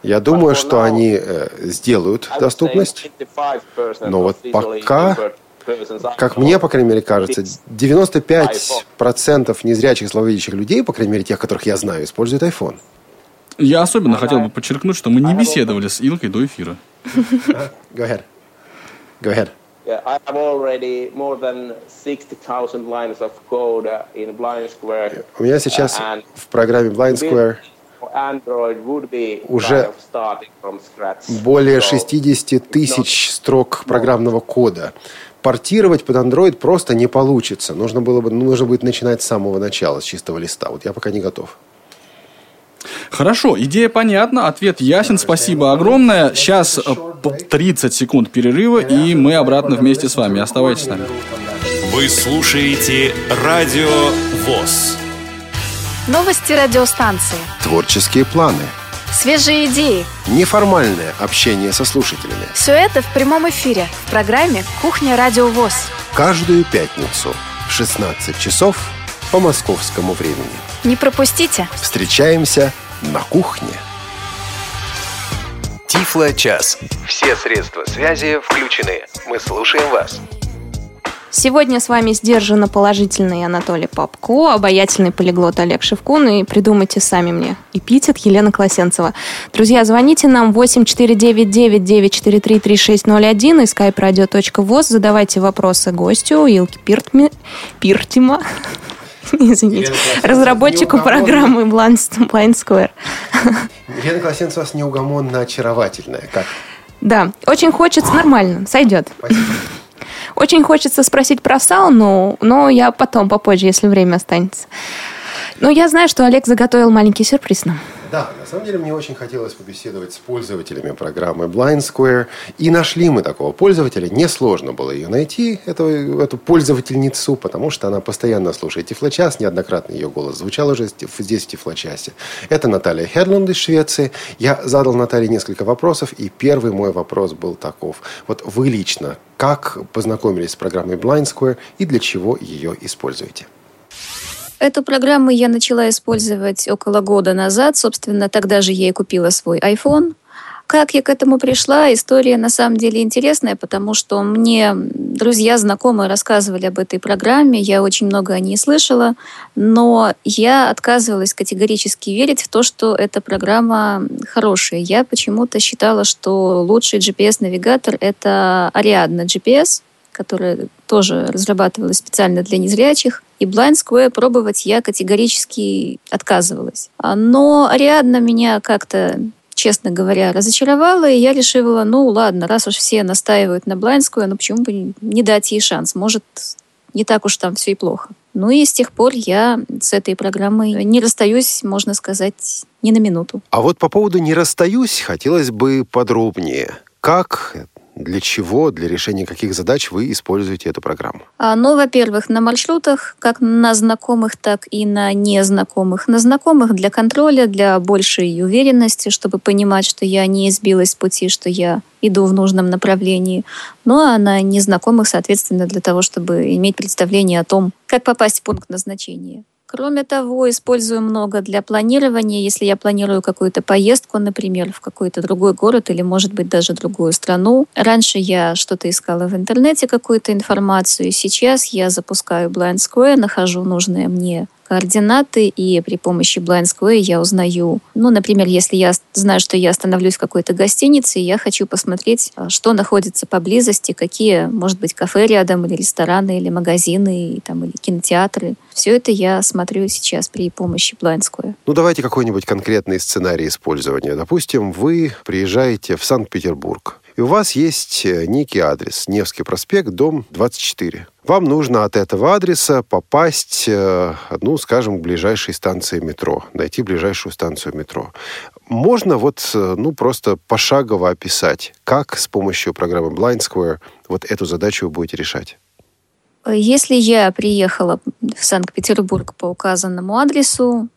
Speaker 2: Я думаю, что они э, сделают доступность, но вот пока как мне, по крайней мере, кажется, 95% незрячих слабовидящих людей, по крайней мере, тех, которых я знаю, используют iPhone.
Speaker 4: Я особенно хотел бы подчеркнуть, что мы не беседовали с Илкой до эфира.
Speaker 2: Go ahead. Go ahead.
Speaker 6: I have already more than 60,000 lines of code uh, in Blind Square.
Speaker 2: У меня сейчас в программе Blind Square уже более 60 тысяч строк программного кода. Портировать под Android просто не получится. Нужно было бы, нужно будет начинать с самого начала, с чистого листа. Вот я пока не готов.
Speaker 4: Хорошо, идея понятна, ответ ясен, спасибо огромное. Сейчас 30 секунд перерыва, и мы обратно вместе с вами. Оставайтесь с нами.
Speaker 7: Вы слушаете Радио ВОЗ.
Speaker 8: Новости радиостанции.
Speaker 2: Творческие планы.
Speaker 8: Свежие идеи.
Speaker 2: Неформальное общение со слушателями.
Speaker 8: Все это в прямом эфире в программе «Кухня Радио ВОЗ».
Speaker 2: Каждую пятницу в 16 часов по московскому времени.
Speaker 8: Не пропустите.
Speaker 2: Встречаемся на кухне.
Speaker 1: Тифло-час. Все средства связи включены. Мы слушаем вас.
Speaker 3: Сегодня с вами сдержанно положительный Анатолий Попко, обаятельный полиглот Олег Шевкун и придумайте сами мне эпитет Елена Класенцева. Друзья, звоните нам 8499-943-3601 и skype-radio.voz, задавайте вопросы гостю Илки Пиртми... Пиртима, извините, разработчику программы Blind, Square.
Speaker 2: Елена Класенцева вас неугомонно очаровательная. Как?
Speaker 3: Да, очень хочется, нормально, сойдет.
Speaker 2: Спасибо.
Speaker 3: Очень хочется спросить про сауну, но я потом, попозже, если время останется. Но я знаю, что Олег заготовил маленький сюрприз нам.
Speaker 2: Да, на самом деле мне очень хотелось побеседовать с пользователями программы Blind Square. И нашли мы такого пользователя. Несложно было ее найти, эту, эту пользовательницу, потому что она постоянно слушает Тифлочас. Неоднократно ее голос звучал уже здесь в Тифлочасе. Это Наталья Хедлунд из Швеции. Я задал Наталье несколько вопросов, и первый мой вопрос был таков. Вот вы лично как познакомились с программой Blind Square и для чего ее используете?
Speaker 9: Эту программу я начала использовать около года назад. Собственно, тогда же я и купила свой iPhone. Как я к этому пришла, история на самом деле интересная, потому что мне друзья, знакомые рассказывали об этой программе, я очень много о ней слышала, но я отказывалась категорически верить в то, что эта программа хорошая. Я почему-то считала, что лучший GPS-навигатор — это Ariadna GPS, которая тоже разрабатывалась специально для незрячих. И Blind Square пробовать я категорически отказывалась. Но Ариадна меня как-то честно говоря, разочаровала, и я решила, ну ладно, раз уж все настаивают на Square, ну почему бы не дать ей шанс? Может, не так уж там все и плохо. Ну и с тех пор я с этой программой не расстаюсь, можно сказать, ни на минуту.
Speaker 2: А вот по поводу «не расстаюсь» хотелось бы подробнее. Как для чего, для решения каких задач вы используете эту программу?
Speaker 9: А, ну, во-первых, на маршрутах, как на знакомых, так и на незнакомых. На знакомых для контроля, для большей уверенности, чтобы понимать, что я не избилась с пути, что я иду в нужном направлении. Ну, а на незнакомых, соответственно, для того, чтобы иметь представление о том, как попасть в пункт назначения. Кроме того, использую много для планирования. Если я планирую какую-то поездку, например, в какой-то другой город или, может быть, даже другую страну. Раньше я что-то искала в интернете, какую-то информацию. Сейчас я запускаю Blind Square, нахожу нужное мне координаты, и при помощи Blind Square я узнаю, ну, например, если я знаю, что я остановлюсь в какой-то гостинице, я хочу посмотреть, а, что находится поблизости, какие, может быть, кафе рядом, или рестораны, или магазины, там, или кинотеатры. Все это я смотрю сейчас при помощи Blind Square.
Speaker 2: Ну, давайте какой-нибудь конкретный сценарий использования. Допустим, вы приезжаете в Санкт-Петербург, и у вас есть э, некий адрес. Невский проспект, дом 24. Вам нужно от этого адреса попасть, э, ну, скажем, к ближайшей станции метро, найти ближайшую станцию метро. Можно вот, э, ну, просто пошагово описать, как с помощью программы Blind Square вот эту задачу вы будете решать.
Speaker 9: Если я приехала в Санкт-Петербург по указанному адресу,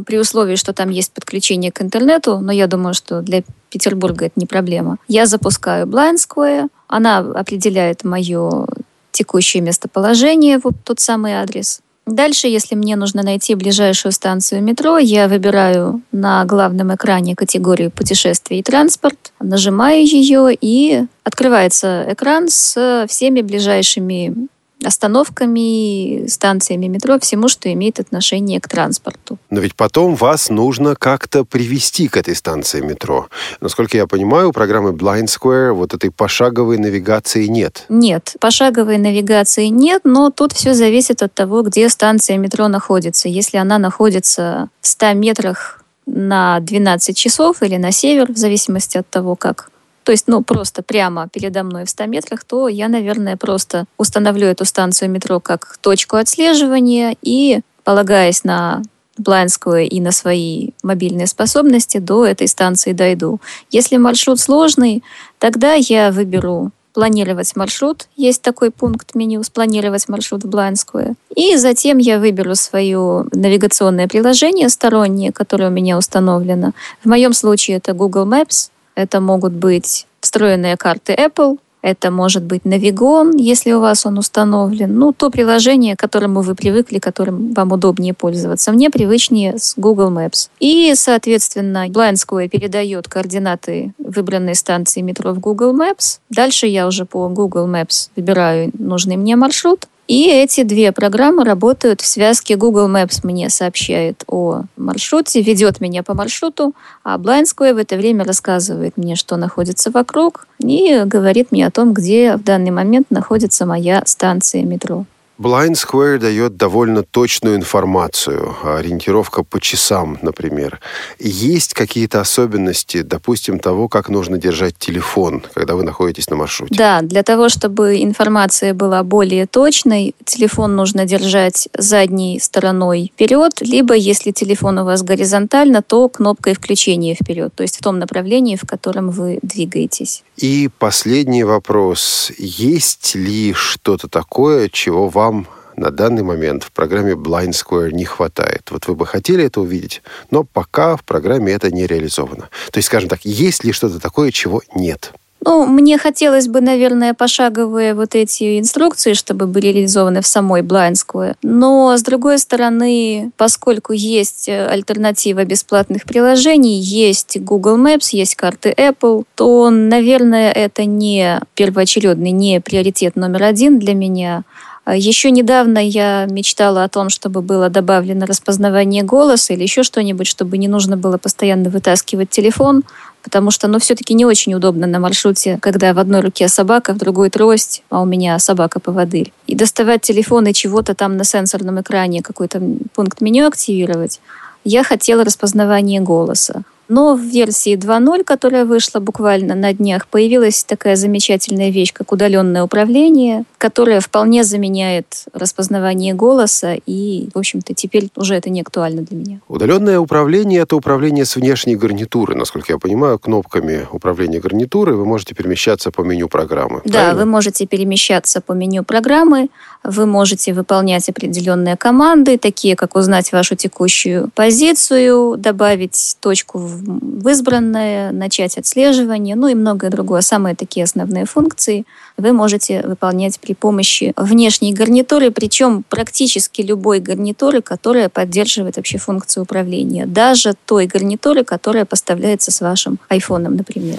Speaker 9: ну, при условии, что там есть подключение к интернету, но я думаю, что для Петербурга это не проблема. Я запускаю Blind Square, она определяет мое текущее местоположение, вот тот самый адрес. Дальше, если мне нужно найти ближайшую станцию метро, я выбираю на главном экране категорию путешествий и транспорт, нажимаю ее и открывается экран с всеми ближайшими остановками, станциями метро, всему, что имеет отношение к транспорту.
Speaker 2: Но ведь потом вас нужно как-то привести к этой станции метро. Насколько я понимаю, у программы Blind Square вот этой пошаговой навигации нет.
Speaker 9: Нет, пошаговой навигации нет, но тут все зависит от того, где станция метро находится. Если она находится в 100 метрах на 12 часов или на север, в зависимости от того, как то есть, ну, просто прямо передо мной в 100 метрах, то я, наверное, просто установлю эту станцию метро как точку отслеживания и, полагаясь на Блайнскую и на свои мобильные способности, до этой станции дойду. Если маршрут сложный, тогда я выберу планировать маршрут. Есть такой пункт меню «Спланировать маршрут в Блайнскую». И затем я выберу свое навигационное приложение стороннее, которое у меня установлено. В моем случае это Google Maps. Это могут быть встроенные карты Apple, это может быть Navigon, если у вас он установлен. Ну, то приложение, к которому вы привыкли, которым вам удобнее пользоваться. Мне привычнее с Google Maps. И, соответственно, Blind передает координаты выбранной станции метро в Google Maps. Дальше я уже по Google Maps выбираю нужный мне маршрут. И эти две программы работают в связке. Google Maps мне сообщает о маршруте, ведет меня по маршруту, а Blind Square в это время рассказывает мне, что находится вокруг, и говорит мне о том, где в данный момент находится моя станция метро.
Speaker 2: Blind Square дает довольно точную информацию, ориентировка по часам, например. Есть какие-то особенности, допустим, того, как нужно держать телефон, когда вы находитесь на маршруте?
Speaker 9: Да, для того, чтобы информация была более точной, телефон нужно держать задней стороной вперед, либо, если телефон у вас горизонтально, то кнопкой включения вперед, то есть в том направлении, в котором вы двигаетесь.
Speaker 2: И последний вопрос. Есть ли что-то такое, чего вам вам на данный момент в программе Blind Square не хватает. Вот вы бы хотели это увидеть, но пока в программе это не реализовано. То есть, скажем так, есть ли что-то такое, чего нет?
Speaker 9: Ну, мне хотелось бы, наверное, пошаговые вот эти инструкции, чтобы были реализованы в самой Blind Square. Но, с другой стороны, поскольку есть альтернатива бесплатных приложений, есть Google Maps, есть карты Apple, то, наверное, это не первоочередный, не приоритет номер один для меня. А еще недавно я мечтала о том, чтобы было добавлено распознавание голоса или еще что-нибудь, чтобы не нужно было постоянно вытаскивать телефон, потому что, ну, все-таки не очень удобно на маршруте, когда в одной руке собака, в другой трость, а у меня собака-поводырь. И доставать телефон и чего-то там на сенсорном экране, какой-то пункт меню активировать. Я хотела распознавание голоса. Но в версии 2.0, которая вышла буквально на днях, появилась такая замечательная вещь, как удаленное управление, которое вполне заменяет распознавание голоса, и, в общем-то, теперь уже это не актуально для меня.
Speaker 2: Удаленное управление – это управление с внешней гарнитуры, насколько я понимаю, кнопками управления гарнитуры вы можете перемещаться по меню программы.
Speaker 9: Да, правильно? вы можете перемещаться по меню программы, вы можете выполнять определенные команды, такие как узнать вашу текущую позицию, добавить точку в избранное, начать отслеживание, ну и многое другое. Самые такие основные функции вы можете выполнять при помощи внешней гарнитуры, причем практически любой гарнитуры, которая поддерживает вообще функцию управления. Даже той гарнитуры, которая поставляется с вашим айфоном, например.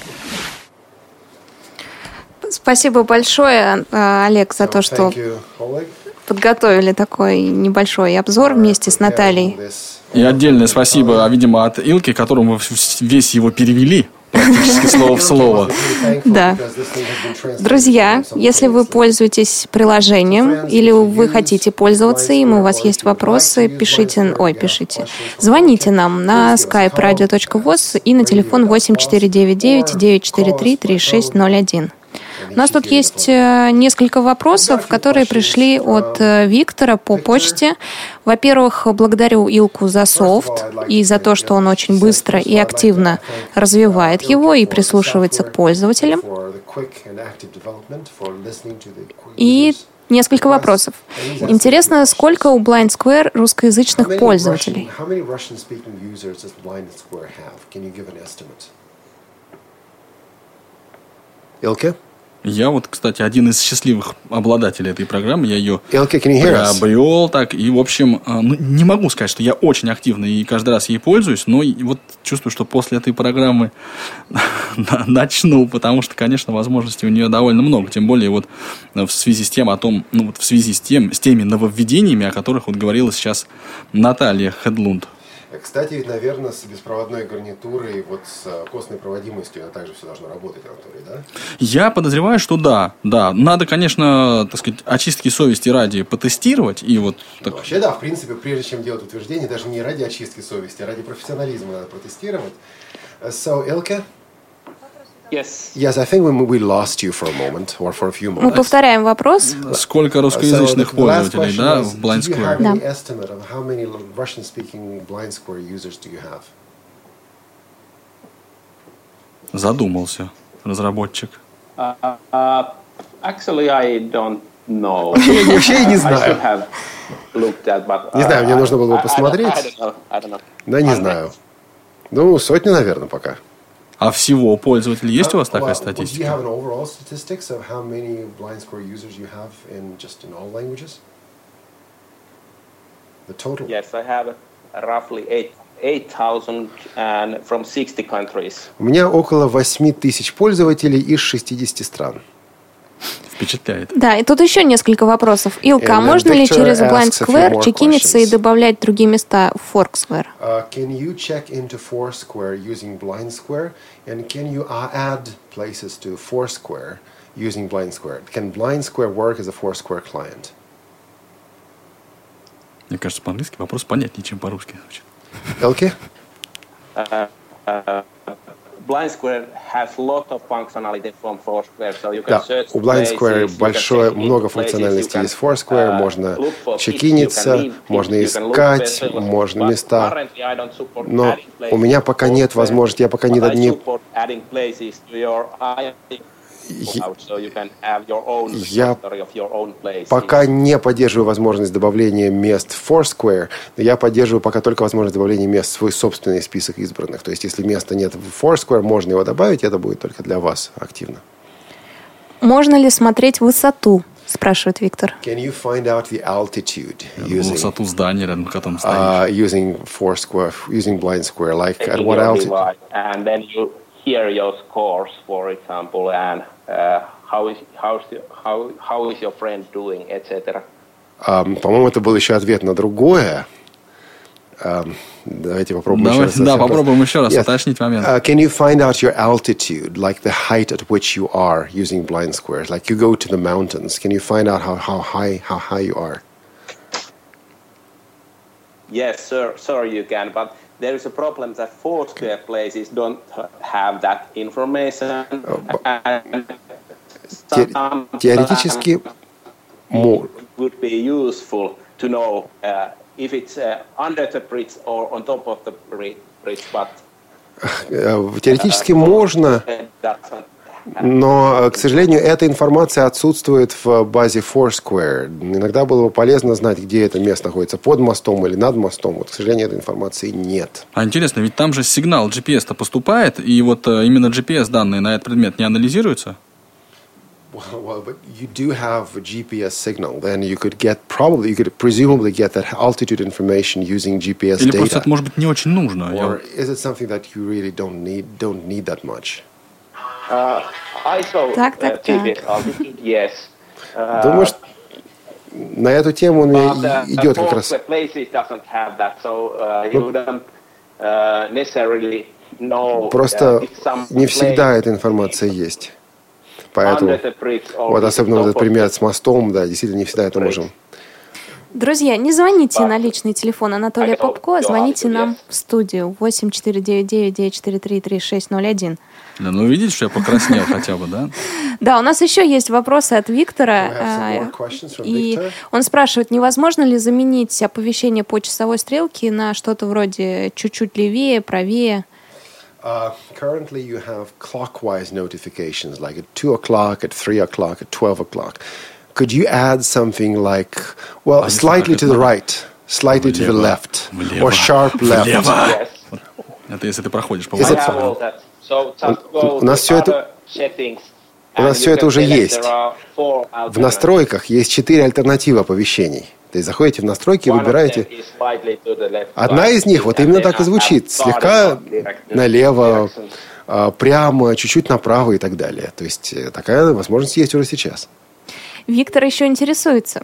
Speaker 3: Спасибо большое, э, Олег, за то, что подготовили такой небольшой обзор вместе с Натальей.
Speaker 4: И отдельное спасибо, видимо, от Илки, которому весь его перевели практически слово в слово.
Speaker 3: Да. Друзья, если вы пользуетесь приложением или вы хотите пользоваться им, у вас есть вопросы, пишите, ой, пишите, звоните нам на skype radio.voz и на телефон 8499 943 3601. У нас тут есть э, несколько вопросов, которые пришли от э, Виктора по почте. Во-первых, благодарю Илку за софт и за то, что он очень быстро и активно развивает его и прислушивается к пользователям. И несколько вопросов. Интересно, сколько у Blind Square русскоязычных пользователей?
Speaker 2: Илке?
Speaker 4: Я вот, кстати, один из счастливых обладателей этой программы. Я ее приобрел так. И, в общем, э, ну, не могу сказать, что я очень активно и каждый раз ей пользуюсь, но вот чувствую, что после этой программы начну, потому что, конечно, возможностей у нее довольно много. Тем более вот в связи с тем, о том, ну вот в связи с, тем, с теми нововведениями, о которых вот говорила сейчас Наталья Хедлунд.
Speaker 2: Кстати, наверное, с беспроводной гарнитурой, вот с э, костной проводимостью, это также все должно работать, Анатолий, да?
Speaker 4: Я подозреваю, что да, да. Надо, конечно, так сказать, очистки совести ради потестировать и вот...
Speaker 2: Так... Ну, вообще, да, в принципе, прежде чем делать утверждение, даже не ради очистки совести, а ради профессионализма надо протестировать. So, Ilke?
Speaker 3: Мы повторяем вопрос.
Speaker 4: Сколько русскоязычных пользователей, да, в Blind Square?
Speaker 3: Да.
Speaker 4: Задумался разработчик.
Speaker 6: Uh, uh, actually, I don't know.
Speaker 2: Я вообще не знаю. Не знаю, мне
Speaker 6: uh,
Speaker 2: нужно было бы посмотреть. Да, не знаю. Ну, сотни, наверное, пока.
Speaker 4: А всего пользователей есть у вас такая статистика?
Speaker 6: Yes, I have roughly eight 8,000 and from 60 countries.
Speaker 2: У меня около 8 тысяч пользователей из 60 стран.
Speaker 4: Впечатляет.
Speaker 3: Да, и тут еще несколько вопросов. Илка, а можно ли через Blind Square чекиниться и добавлять другие места в Forksquare?
Speaker 2: Uh, can you check into Foursquare using Blind Square? And can you uh, add places to Foursquare using Blind Square? Can Blind Square work as a Foursquare client?
Speaker 4: Мне кажется, по-английски вопрос понятнее, чем по-русски. звучит.
Speaker 2: Elke?
Speaker 6: Uh, uh, Blind Square has lot of functionality from Foursquare, so you can
Speaker 2: Да,
Speaker 6: search
Speaker 2: у Blind
Speaker 6: places,
Speaker 2: Square
Speaker 6: you can
Speaker 2: большое, много
Speaker 6: places,
Speaker 2: функциональностей
Speaker 6: you can,
Speaker 2: есть в Foursquare,
Speaker 6: uh,
Speaker 2: можно чекиниться, можно искать, можно места. Но у меня пока нет
Speaker 6: Foursquare,
Speaker 2: возможности, я пока не, не, Я пока не поддерживаю возможность добавления мест в Foursquare, но я поддерживаю пока только возможность добавления мест в свой собственный список избранных. То есть, если места нет в Foursquare, можно его добавить, это будет только для вас активно.
Speaker 3: Можно ли смотреть высоту? Спрашивает Виктор.
Speaker 2: Can you find out the altitude
Speaker 4: думал,
Speaker 2: using,
Speaker 4: высоту здания, рядом с которым стоишь.
Speaker 2: uh, using Foursquare, using Blind Square? Like at what altitude?
Speaker 6: and then you hear your scores, for example, and uh, how is how's the, how how is your friend doing, etc.
Speaker 2: Ам, по-моему, это был еще ответ на другое. Ам, давайте попробуем
Speaker 4: Давай,
Speaker 2: еще раз.
Speaker 4: да,
Speaker 2: совсем
Speaker 4: попробуем
Speaker 2: просто.
Speaker 4: еще раз
Speaker 2: Yes.
Speaker 4: уточнить момент.
Speaker 2: Uh, can you find out your altitude, like the height at which you are using blind squares? Like you go to the mountains, can you find out how, how high how high you are?
Speaker 6: Yes, sir, sir, you can, but there is a problem that Foursquare places don't have that information. and
Speaker 2: Те-
Speaker 6: sometimes
Speaker 2: теоретически мо-
Speaker 6: it would be useful to know uh, if it's uh, under the bridge or on top of the bri- bridge, but
Speaker 2: э, теоретически можно,
Speaker 6: uh, doesn't
Speaker 2: но, э, к сожалению, эта информация отсутствует в базе Foursquare. Иногда было бы полезно знать, где это место находится, под мостом или над мостом. Вот, к сожалению, этой информации нет.
Speaker 4: А интересно, ведь там же сигнал GPS-то поступает, и вот э, именно GPS-данные на этот предмет не анализируются?
Speaker 2: Well, well, but you do have a GPS signal. Then you could get probably you could presumably get that altitude information using GPS
Speaker 4: Или просто
Speaker 2: data.
Speaker 4: это, может быть, не очень нужно?
Speaker 2: Or is it something that you really don't need don't need that much?
Speaker 6: Uh,
Speaker 3: Так,
Speaker 6: uh,
Speaker 3: так, так.
Speaker 6: Uh,
Speaker 2: Думаю, что на эту тему он идет как раз.
Speaker 6: Know
Speaker 2: Просто не всегда эта информация есть. Поэтому, вот особенно вот этот пример с мостом, да, действительно не всегда это можем.
Speaker 3: Друзья, не звоните на личный телефон Анатолия Попко, а звоните нам в студию 8499-943-3601.
Speaker 4: Да, ну, видите, что я покраснел хотя бы, да?
Speaker 3: Да, у нас еще есть вопросы от Виктора.
Speaker 2: From
Speaker 3: И он спрашивает, невозможно ли заменить оповещение по часовой стрелке на что-то вроде чуть-чуть левее, правее?
Speaker 2: Uh, currently, you have clockwise notifications, like at two o'clock, at three o'clock, at twelve o'clock. Could you add something like, well,
Speaker 4: Они
Speaker 2: slightly to the right, slightly to the left,
Speaker 4: влево,
Speaker 2: or sharp left?
Speaker 4: влево.
Speaker 6: Yes.
Speaker 4: Это если ты проходишь по
Speaker 2: У нас
Speaker 6: to
Speaker 2: всё это- у нас
Speaker 6: you
Speaker 2: это уже есть. В настройках есть четыре альтернативы оповещений. То есть заходите в настройки и выбираете.
Speaker 6: them is slightly to the left
Speaker 2: Одна из них вот именно так и звучит. Слегка налево, а, прямо, чуть-чуть направо и так далее. То есть э, такая возможность есть уже сейчас.
Speaker 3: Виктор еще интересуется.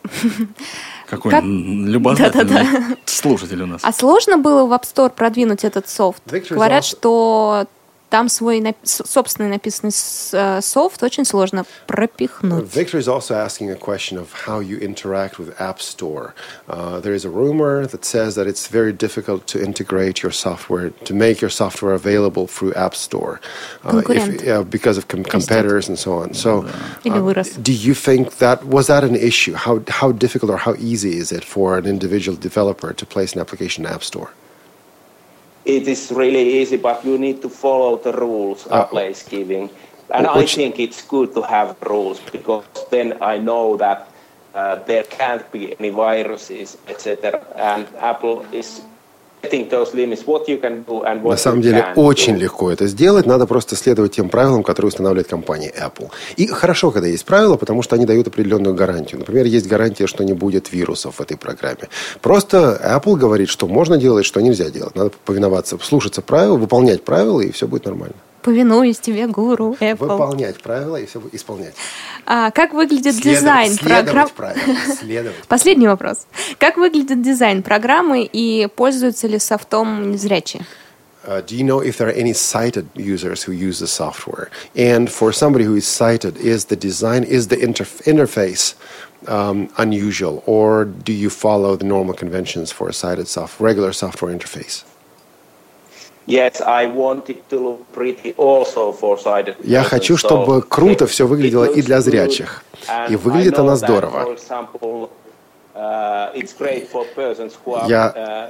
Speaker 4: Какой
Speaker 3: Как-
Speaker 4: любознательный слушатель у нас.
Speaker 3: А сложно было в App Store продвинуть этот софт? Говорят, что там свой нап- с- собственный написанный с- э, софт очень сложно пропихнуть.
Speaker 2: Victor is also asking a question of how you interact with App Store. Uh, there is a rumor that says that it's very difficult to integrate your software, to make your software available through App Store, uh,
Speaker 3: Конкурент.
Speaker 2: yeah, because of com- competitors and so on. So,
Speaker 3: Или
Speaker 2: uh,
Speaker 3: вырос.
Speaker 2: do you think that was that an issue? How how difficult or how easy is it for an individual developer to place an application in App Store?
Speaker 6: It is really easy, but you need to follow the rules
Speaker 2: Uh,
Speaker 6: of place giving. And I think it's good to have rules because then I know that uh, there can't be any viruses, etc. And Apple is
Speaker 2: На самом деле очень легко это сделать, надо просто следовать тем правилам, которые устанавливает компания Apple. И хорошо, когда есть правила, потому что они дают определенную гарантию. Например, есть гарантия, что не будет вирусов в этой программе. Просто Apple говорит, что можно делать, что нельзя делать. Надо повиноваться, слушаться правил, выполнять правила, и все будет нормально.
Speaker 3: Повинуюсь тебе, гуру Apple.
Speaker 2: Выполнять правила и все исполнять.
Speaker 3: А как выглядит
Speaker 2: Следовать-
Speaker 3: дизайн
Speaker 2: следовать
Speaker 3: программ?
Speaker 2: правилам, следовать.
Speaker 3: Последний вопрос. Как выглядит дизайн программы и пользуются ли софтом незрячие?
Speaker 2: Uh, do you know if there are any sighted users who use the software? And for somebody who is sighted, is the design, is the interf- interface um, unusual, or do you follow the normal conventions for a sighted soft, regular software interface? Я хочу, чтобы круто все выглядело и для зрячих. И выглядит она здорово.
Speaker 6: Uh,
Speaker 2: Я
Speaker 6: uh,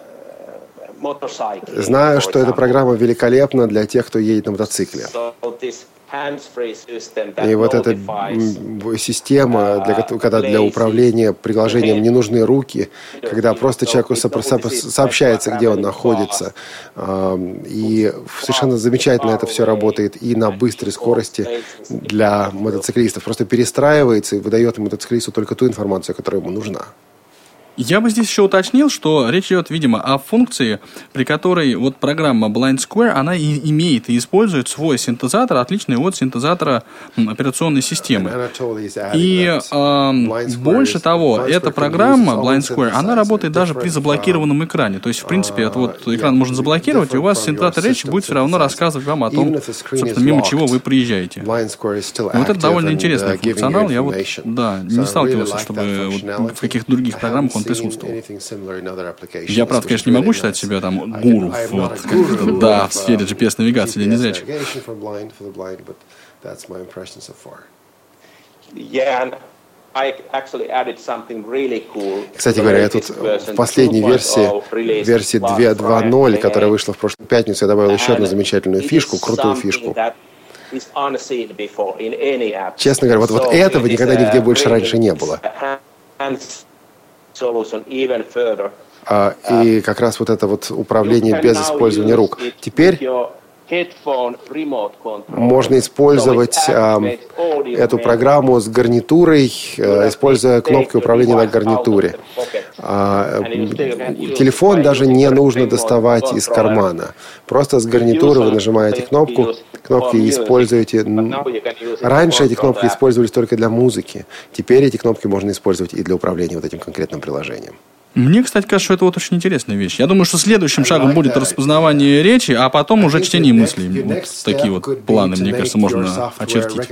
Speaker 2: Знаю, что эта программа великолепна для тех, кто едет на мотоцикле. И вот эта система, для, кото- когда для управления приложением не нужны руки, когда просто человеку сообщается, где он находится. И совершенно замечательно это все работает и на быстрой скорости для мотоциклистов. Просто перестраивается и выдает мотоциклисту только ту информацию, которая ему нужна.
Speaker 4: Я бы здесь еще уточнил, что речь идет, видимо, о функции, при которой вот программа Blind Square, она и имеет и использует свой синтезатор, отличный от синтезатора операционной системы. И эм, больше того, эта программа Blind Square, она работает даже при заблокированном экране. То есть, в принципе, это вот экран можно заблокировать, и у вас синтезатор речи будет все равно рассказывать вам о том, собственно, мимо чего вы приезжаете. Вот это довольно интересный функционал. Я вот, да, не сталкивался, чтобы вот в каких-то других программах он присутствовал. Я, правда, конечно, не могу считать себя там гуру, вот, да, в сфере GPS-навигации для незрячих.
Speaker 6: yeah.
Speaker 2: Кстати говоря, я тут в последней
Speaker 6: 2.0
Speaker 2: версии, версии
Speaker 6: last
Speaker 2: 2.2.0,
Speaker 6: Friday.
Speaker 2: которая вышла в прошлую пятницу, я добавил еще одну замечательную фишку, крутую фишку. Честно говоря, вот, вот этого никогда нигде больше раньше не было. И как раз вот это вот управление без использования рук. Теперь можно использовать
Speaker 6: audio
Speaker 2: эту программу с гарнитурой, э, используя кнопки управления на гарнитуре. А, телефон даже не нужно доставать из кармана. Просто с гарнитуры вы нажимаете кнопку, кнопки используете. Раньше эти кнопки использовались только для музыки. Теперь эти кнопки можно использовать и для управления вот этим конкретным приложением.
Speaker 4: Мне, кстати, кажется, что это вот очень интересная вещь. Я думаю, что следующим шагом будет распознавание речи, а потом уже чтение мыслей. Вот такие вот планы, мне кажется, можно очертить.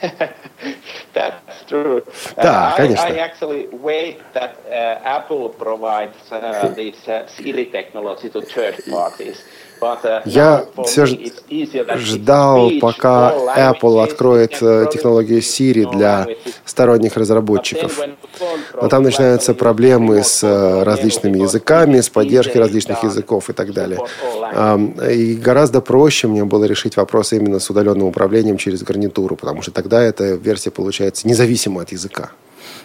Speaker 6: That's true.
Speaker 2: Да,
Speaker 6: Uh,
Speaker 2: конечно.
Speaker 6: I, I actually wait that uh, Apple provides uh, this uh, Siri technology to third parties. Uh,
Speaker 2: Я все
Speaker 6: it's
Speaker 2: ждал, пока Apple откроет э, технологию Siri для сторонних разработчиков. Но там начинаются проблемы с э, различными языками, с поддержкой различных языков и так далее. И гораздо проще мне было решить вопрос именно с удаленным управлением через гарнитуру, потому что тогда эта версия получается независима от языка.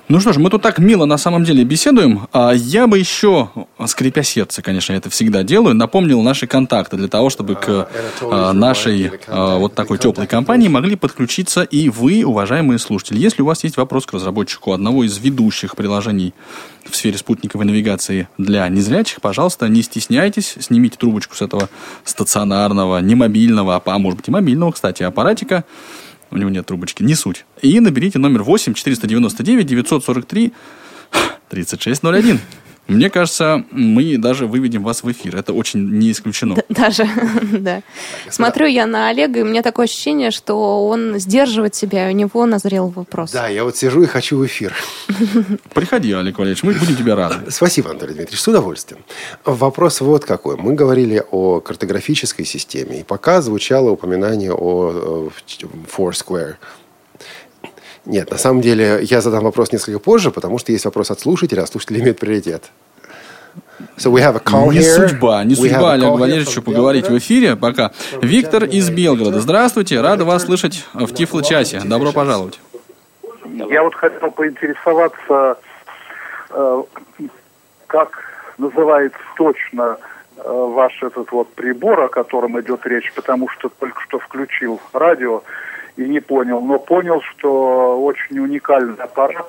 Speaker 4: Ну что ж, мы тут так мило на самом деле беседуем. А Я бы еще, скрипя сердце, конечно, я это всегда делаю, напомнил наши контакты для того, чтобы к а, нашей а, вот такой теплой компании могли подключиться и вы, уважаемые слушатели. Если у вас есть вопрос к разработчику одного из ведущих приложений в сфере спутниковой навигации для незрячих, пожалуйста, не стесняйтесь, снимите трубочку с этого стационарного, не мобильного, а может быть и мобильного, кстати, аппаратика, у него нет трубочки, не суть. И наберите номер 8 499 943 3601. Мне кажется, мы даже выведем вас в эфир. Это очень не исключено.
Speaker 3: Даже, да. Смотрю я на Олега, и у меня такое ощущение, что он сдерживает себя, и у него назрел вопрос.
Speaker 2: Да, я вот сижу и хочу в эфир.
Speaker 4: Приходи, Олег Валерьевич, мы будем тебя рады.
Speaker 2: Спасибо, Анатолий Дмитриевич, с удовольствием. Вопрос вот какой. Мы говорили о картографической системе, и пока звучало упоминание о э, Foursquare. Нет, на самом деле я задам вопрос несколько позже, потому что есть вопрос от слушателя, а слушатели имеют приоритет. So we have a call
Speaker 4: Не
Speaker 2: here.
Speaker 4: судьба, не
Speaker 2: We
Speaker 4: судьба Олегу Валерьевичу поговорить в эфире пока. Виктор из Белгорода. Здравствуйте, рада вас слышать в Тифло-часе. Добро пожаловать.
Speaker 10: Я вот хотел поинтересоваться, э, как называется точно э, ваш этот вот прибор, о котором идет речь, потому что только что включил радио и не понял, но понял, что очень уникальный аппарат.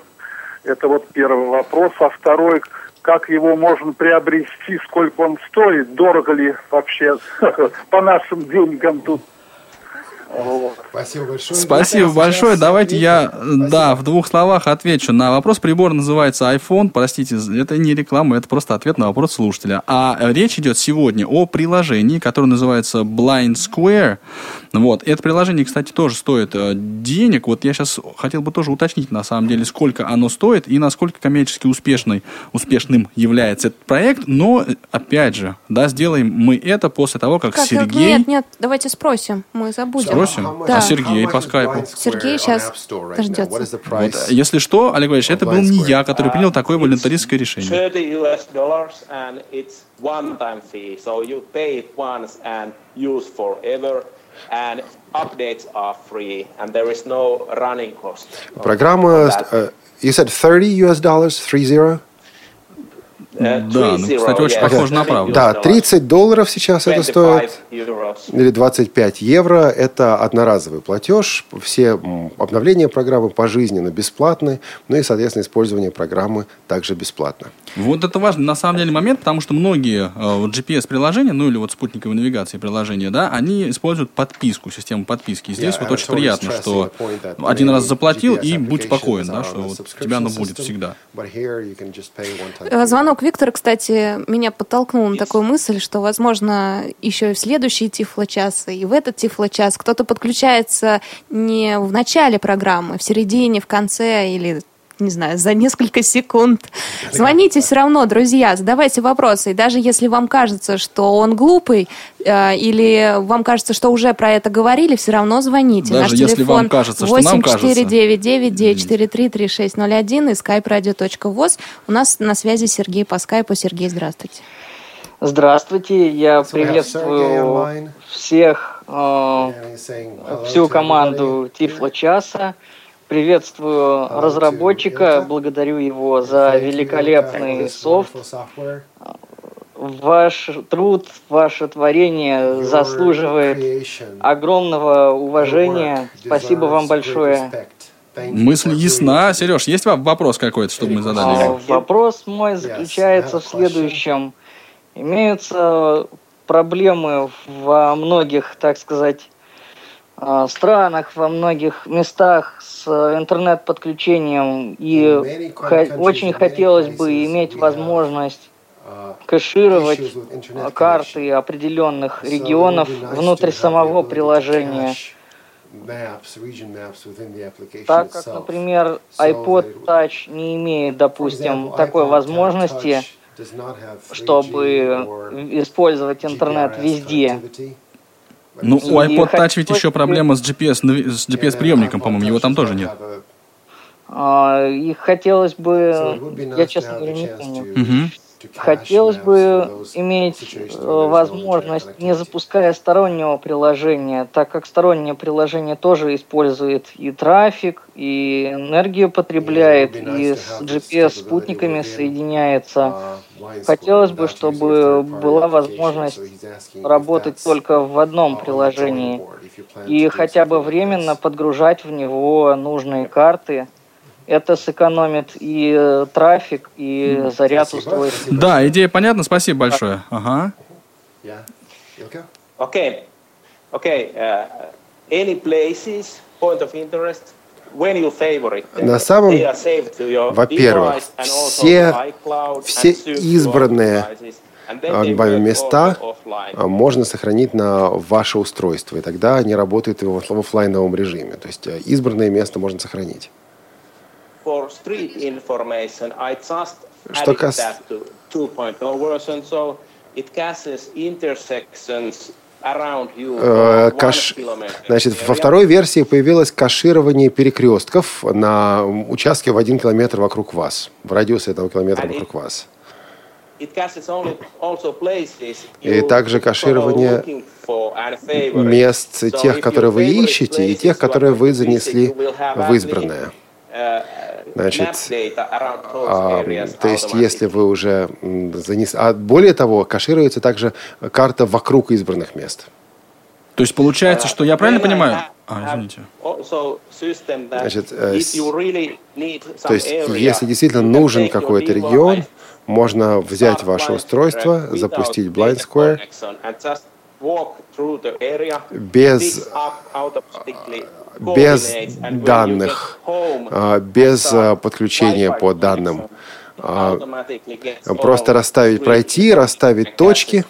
Speaker 10: Это вот первый вопрос. А второй, как его можно приобрести, сколько он стоит, дорого ли вообще по нашим деньгам тут.
Speaker 2: Спасибо большое.
Speaker 4: Спасибо большое. Давайте я, да, в двух словах отвечу на вопрос. Прибор называется iPhone. Простите, это не реклама, это просто ответ на вопрос слушателя. А речь идет сегодня о приложении, которое называется Blind Square. Вот. Это приложение, кстати, тоже стоит э, денег. Вот я сейчас хотел бы тоже уточнить, на самом деле, сколько оно стоит и насколько коммерчески успешный, успешным является этот проект. Но, э, опять же, да, сделаем мы это после того, как,
Speaker 3: Как-
Speaker 4: Сергей...
Speaker 3: Нет, нет, давайте спросим, мы забудем.
Speaker 4: Спросим?
Speaker 3: Да.
Speaker 4: А Сергей по скайпу?
Speaker 3: Сергей сейчас дождется.
Speaker 4: Вот, если что, Олег Валерьевич, это был не я, который принял такое волонтаристское решение.
Speaker 6: 30 US dollars and it's one-time fee. So you pay it once and use forever. And updates are free and there is no running cost.
Speaker 2: Программа, э, you said 30 US dollars, 30?
Speaker 6: Uh,
Speaker 4: Да, ну, кстати, очень
Speaker 6: yes,
Speaker 4: похоже на
Speaker 6: 30
Speaker 4: правду.
Speaker 2: Да,
Speaker 6: US
Speaker 2: 30 долларов сейчас это
Speaker 6: 25
Speaker 2: стоит. Или 25 евро – это одноразовый платеж. Все обновления программы пожизненно бесплатны, ну и, соответственно, использование программы также бесплатно.
Speaker 4: Вот это важный на самом деле момент, потому что многие э, вот GPS-приложения, ну или вот спутниковой навигации приложения, да, они используют подписку, систему подписки. И здесь
Speaker 2: Yeah,
Speaker 4: вот очень приятно, что один раз заплатил и будь спокоен, да, что вот у тебя оно будет всегда.
Speaker 3: Э. Звонок Виктора, кстати, меня подтолкнул на такую мысль, что, возможно, еще и в следующие тифло-часы, и в этот тифло-час кто-то подключается не в начале программы, в середине, в конце или не знаю, за несколько секунд. Звоните все равно, друзья, задавайте вопросы. И даже если вам кажется, что он глупый, э, или вам кажется, что уже про это говорили, все равно звоните.
Speaker 4: Даже
Speaker 3: Наш
Speaker 4: если
Speaker 3: телефон
Speaker 4: вам кажется, что нам кажется.
Speaker 3: 8499-943-3601 и skype-radio.voz. У нас на связи Сергей по скайпу. Сергей, здравствуйте.
Speaker 11: Здравствуйте, я приветствую всех, э, всю команду Тифло Часа. Приветствую разработчика, благодарю его за великолепный софт. Ваш труд, ваше творение заслуживает огромного уважения. Спасибо вам большое.
Speaker 4: Мысль ясна. Сереж, есть вам вопрос какой-то, чтобы мы задали
Speaker 11: А? Вопрос мой заключается в следующем. Имеются проблемы во многих, так сказать, странах, во многих местах с интернет-подключением. И очень хотелось бы иметь возможность
Speaker 2: uh,
Speaker 11: кэшировать а, карты определенных регионов внутрь самого приложения. Так как, например, iPod Touch не имеет, допустим, такой возможности,
Speaker 2: Touch does not have 3G
Speaker 11: чтобы использовать интернет везде.
Speaker 4: Ну, у iPod Touch ведь еще проблема с GPS, нави- с GPS-приемником, по-моему, его там тоже нет.
Speaker 11: А, И хотелось бы, я, честно говоря, не помню. Хотелось бы иметь э, возможность, не запуская стороннего приложения, так как стороннее приложение тоже использует и трафик, и энергию потребляет, и с GPS-спутниками соединяется.
Speaker 2: Blind
Speaker 11: Хотелось бы, чтобы была возможность работать только в одном приложении и хотя бы временно подгружать в него нужные карты. Это сэкономит и э, трафик, и заряд
Speaker 2: Спасибо,
Speaker 11: устройства.
Speaker 2: спасибо.
Speaker 4: Да, идея понятна, спасибо большое. Ага.
Speaker 6: Okay. Okay. Uh, any places, point of interest
Speaker 2: На самом, во-первых, все, все избранные вами места а, можно сохранить на ваше устройство, и тогда они работают в офлайновом режиме. То есть э, избранное место можно сохранить. Что касается Э, каш... Значит, во второй версии появилось каширование перекрестков на участке в один километр вокруг вас, в радиусе этого километра вокруг вас. И также каширование мест тех, которые вы ищете, и тех, которые вы занесли в избранное. Значит, а, то есть, если вы уже занесли... А более того, кашируется также карта вокруг избранных мест.
Speaker 4: То есть получается, что я правильно понимаю? А, извините.
Speaker 2: Значит, э, то есть, если действительно нужен какой-то регион, можно взять ваше устройство, запустить Blind Square без без данных, а, без а, подключения по данным. А, просто расставить, пройти, расставить точки,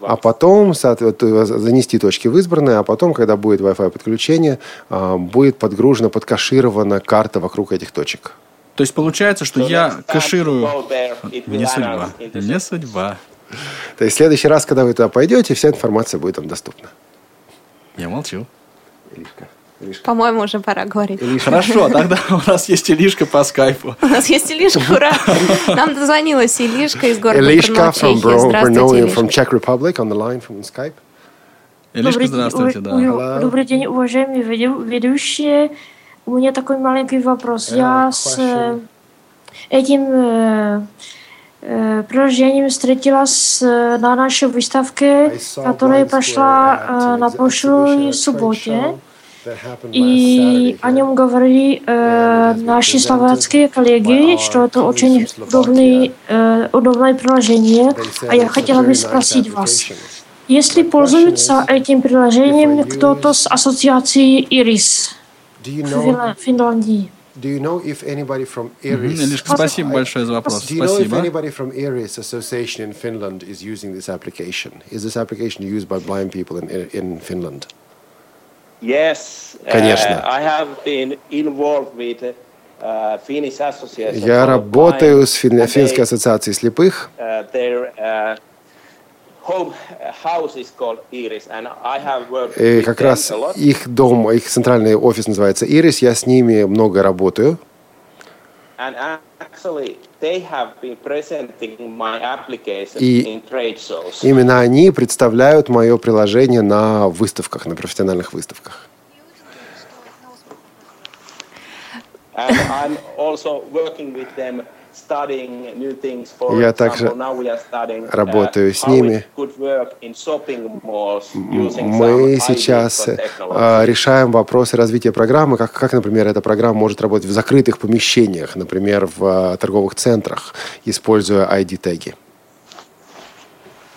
Speaker 2: а потом занести точки в избранные, а потом, когда будет Wi-Fi подключение, будет подгружена, подкаширована карта вокруг этих точек.
Speaker 4: То есть получается, что я кэширую... Не судьба. Не судьба.
Speaker 2: То есть в следующий раз, когда вы туда пойдете, вся информация будет там доступна.
Speaker 4: Я молчу.
Speaker 3: Илишка. По-моему, уже пора говорить.
Speaker 4: Илишка. Хорошо, тогда у нас есть Илишка по скайпу.
Speaker 3: У нас есть Илишка, ура! Нам дозвонилась Илишка из города
Speaker 2: Илишка from Brno, from Czech Republic on the line from Skype.
Speaker 4: Илишка, здравствуйте,
Speaker 12: да. Добрый день, уважаемые ведущие. У меня такой маленький вопрос. Я с э, этим э, э, приложением встретилась на нашей выставке, которая прошла на прошлой субботе. И о нем говорили э, наши словацкие коллеги, что это очень удобный, э, удобное приложение. А я хотела бы спросить вас, если пользуется этим приложением кто-то с ассоциацией IRIS в Финляндии?
Speaker 2: Do you know if anybody from Iris...
Speaker 4: Илишка, спасибо большое за вопрос.
Speaker 2: Do you know if anybody from Iris Association in Finland is using this application? Is this application used by blind people in, in Finland?
Speaker 6: Yes,
Speaker 2: Конечно.
Speaker 6: I have been involved with Finnish Association
Speaker 2: Я работаю с фин... Финской ассоциацией слепых. И как раз их дом, их центральный офис называется Iris. Я с ними много работаю.
Speaker 6: And actually, they have been presenting my application
Speaker 2: И
Speaker 6: in trade shows.
Speaker 2: именно они представляют мое приложение на выставках, на профессиональных выставках.
Speaker 6: And I'm also working with them
Speaker 2: я также работаю с ними. Мы сейчас э, решаем вопросы развития программы, как, как, например, эта программа может работать в закрытых помещениях, например, в э, торговых центрах, используя ID-теги.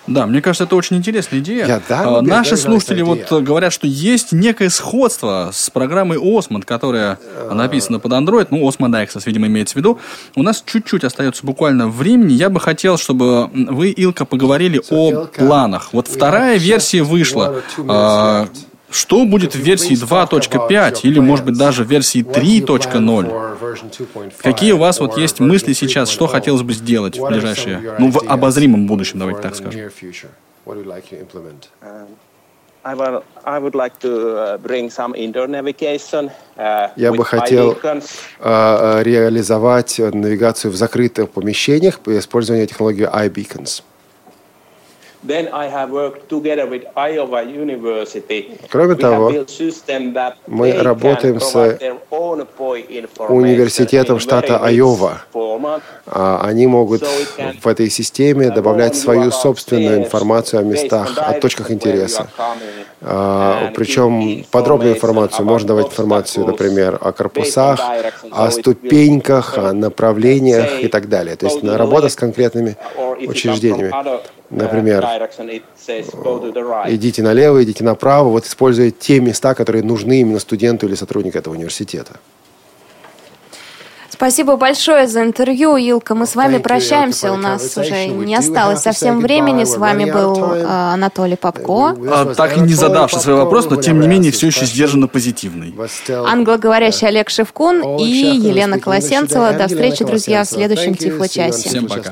Speaker 4: Да, мне кажется, это очень интересная идея.
Speaker 2: Я, да,
Speaker 4: а, Наши слушатели вот говорят, что есть некое сходство с программой Osmond, которая написана под Android, ну, Osmond Access, видимо, имеется в виду. У нас чуть-чуть остается буквально времени. Я бы хотел, чтобы вы, Илка, поговорили о планах. Вот вторая версия вышла. Что будет в версии 2.5 или, может быть, даже в версии 3.0? Какие у вас вот есть мысли сейчас, что хотелось бы сделать в ближайшее, ну, в обозримом будущем, давайте так скажем?
Speaker 2: Я бы хотел uh, реализовать навигацию в закрытых помещениях при использовании технологии iBeacons. Кроме того, мы работаем с университетом штата Айова. Они могут в этой системе добавлять свою собственную информацию о местах, о точках интереса. А, Причем подробную информацию. Можно давать информацию, например, о корпусах, о ступеньках, о направлениях и так далее. То есть работа с конкретными учреждениями. Например, идите налево, идите направо, вот используя те места, которые нужны именно студенту или сотруднику этого университета.
Speaker 3: Спасибо большое за интервью, Илка. Мы с вами прощаемся. У нас уже не осталось совсем времени. С вами был э, Анатолий Попко.
Speaker 4: А, так и не задавший свой вопрос, но тем не менее все еще сдержанно позитивный.
Speaker 3: Англоговорящий Олег Шевкун и Елена Колосенцева. До встречи, друзья, в следующем Тифло-часе.
Speaker 4: Всем пока.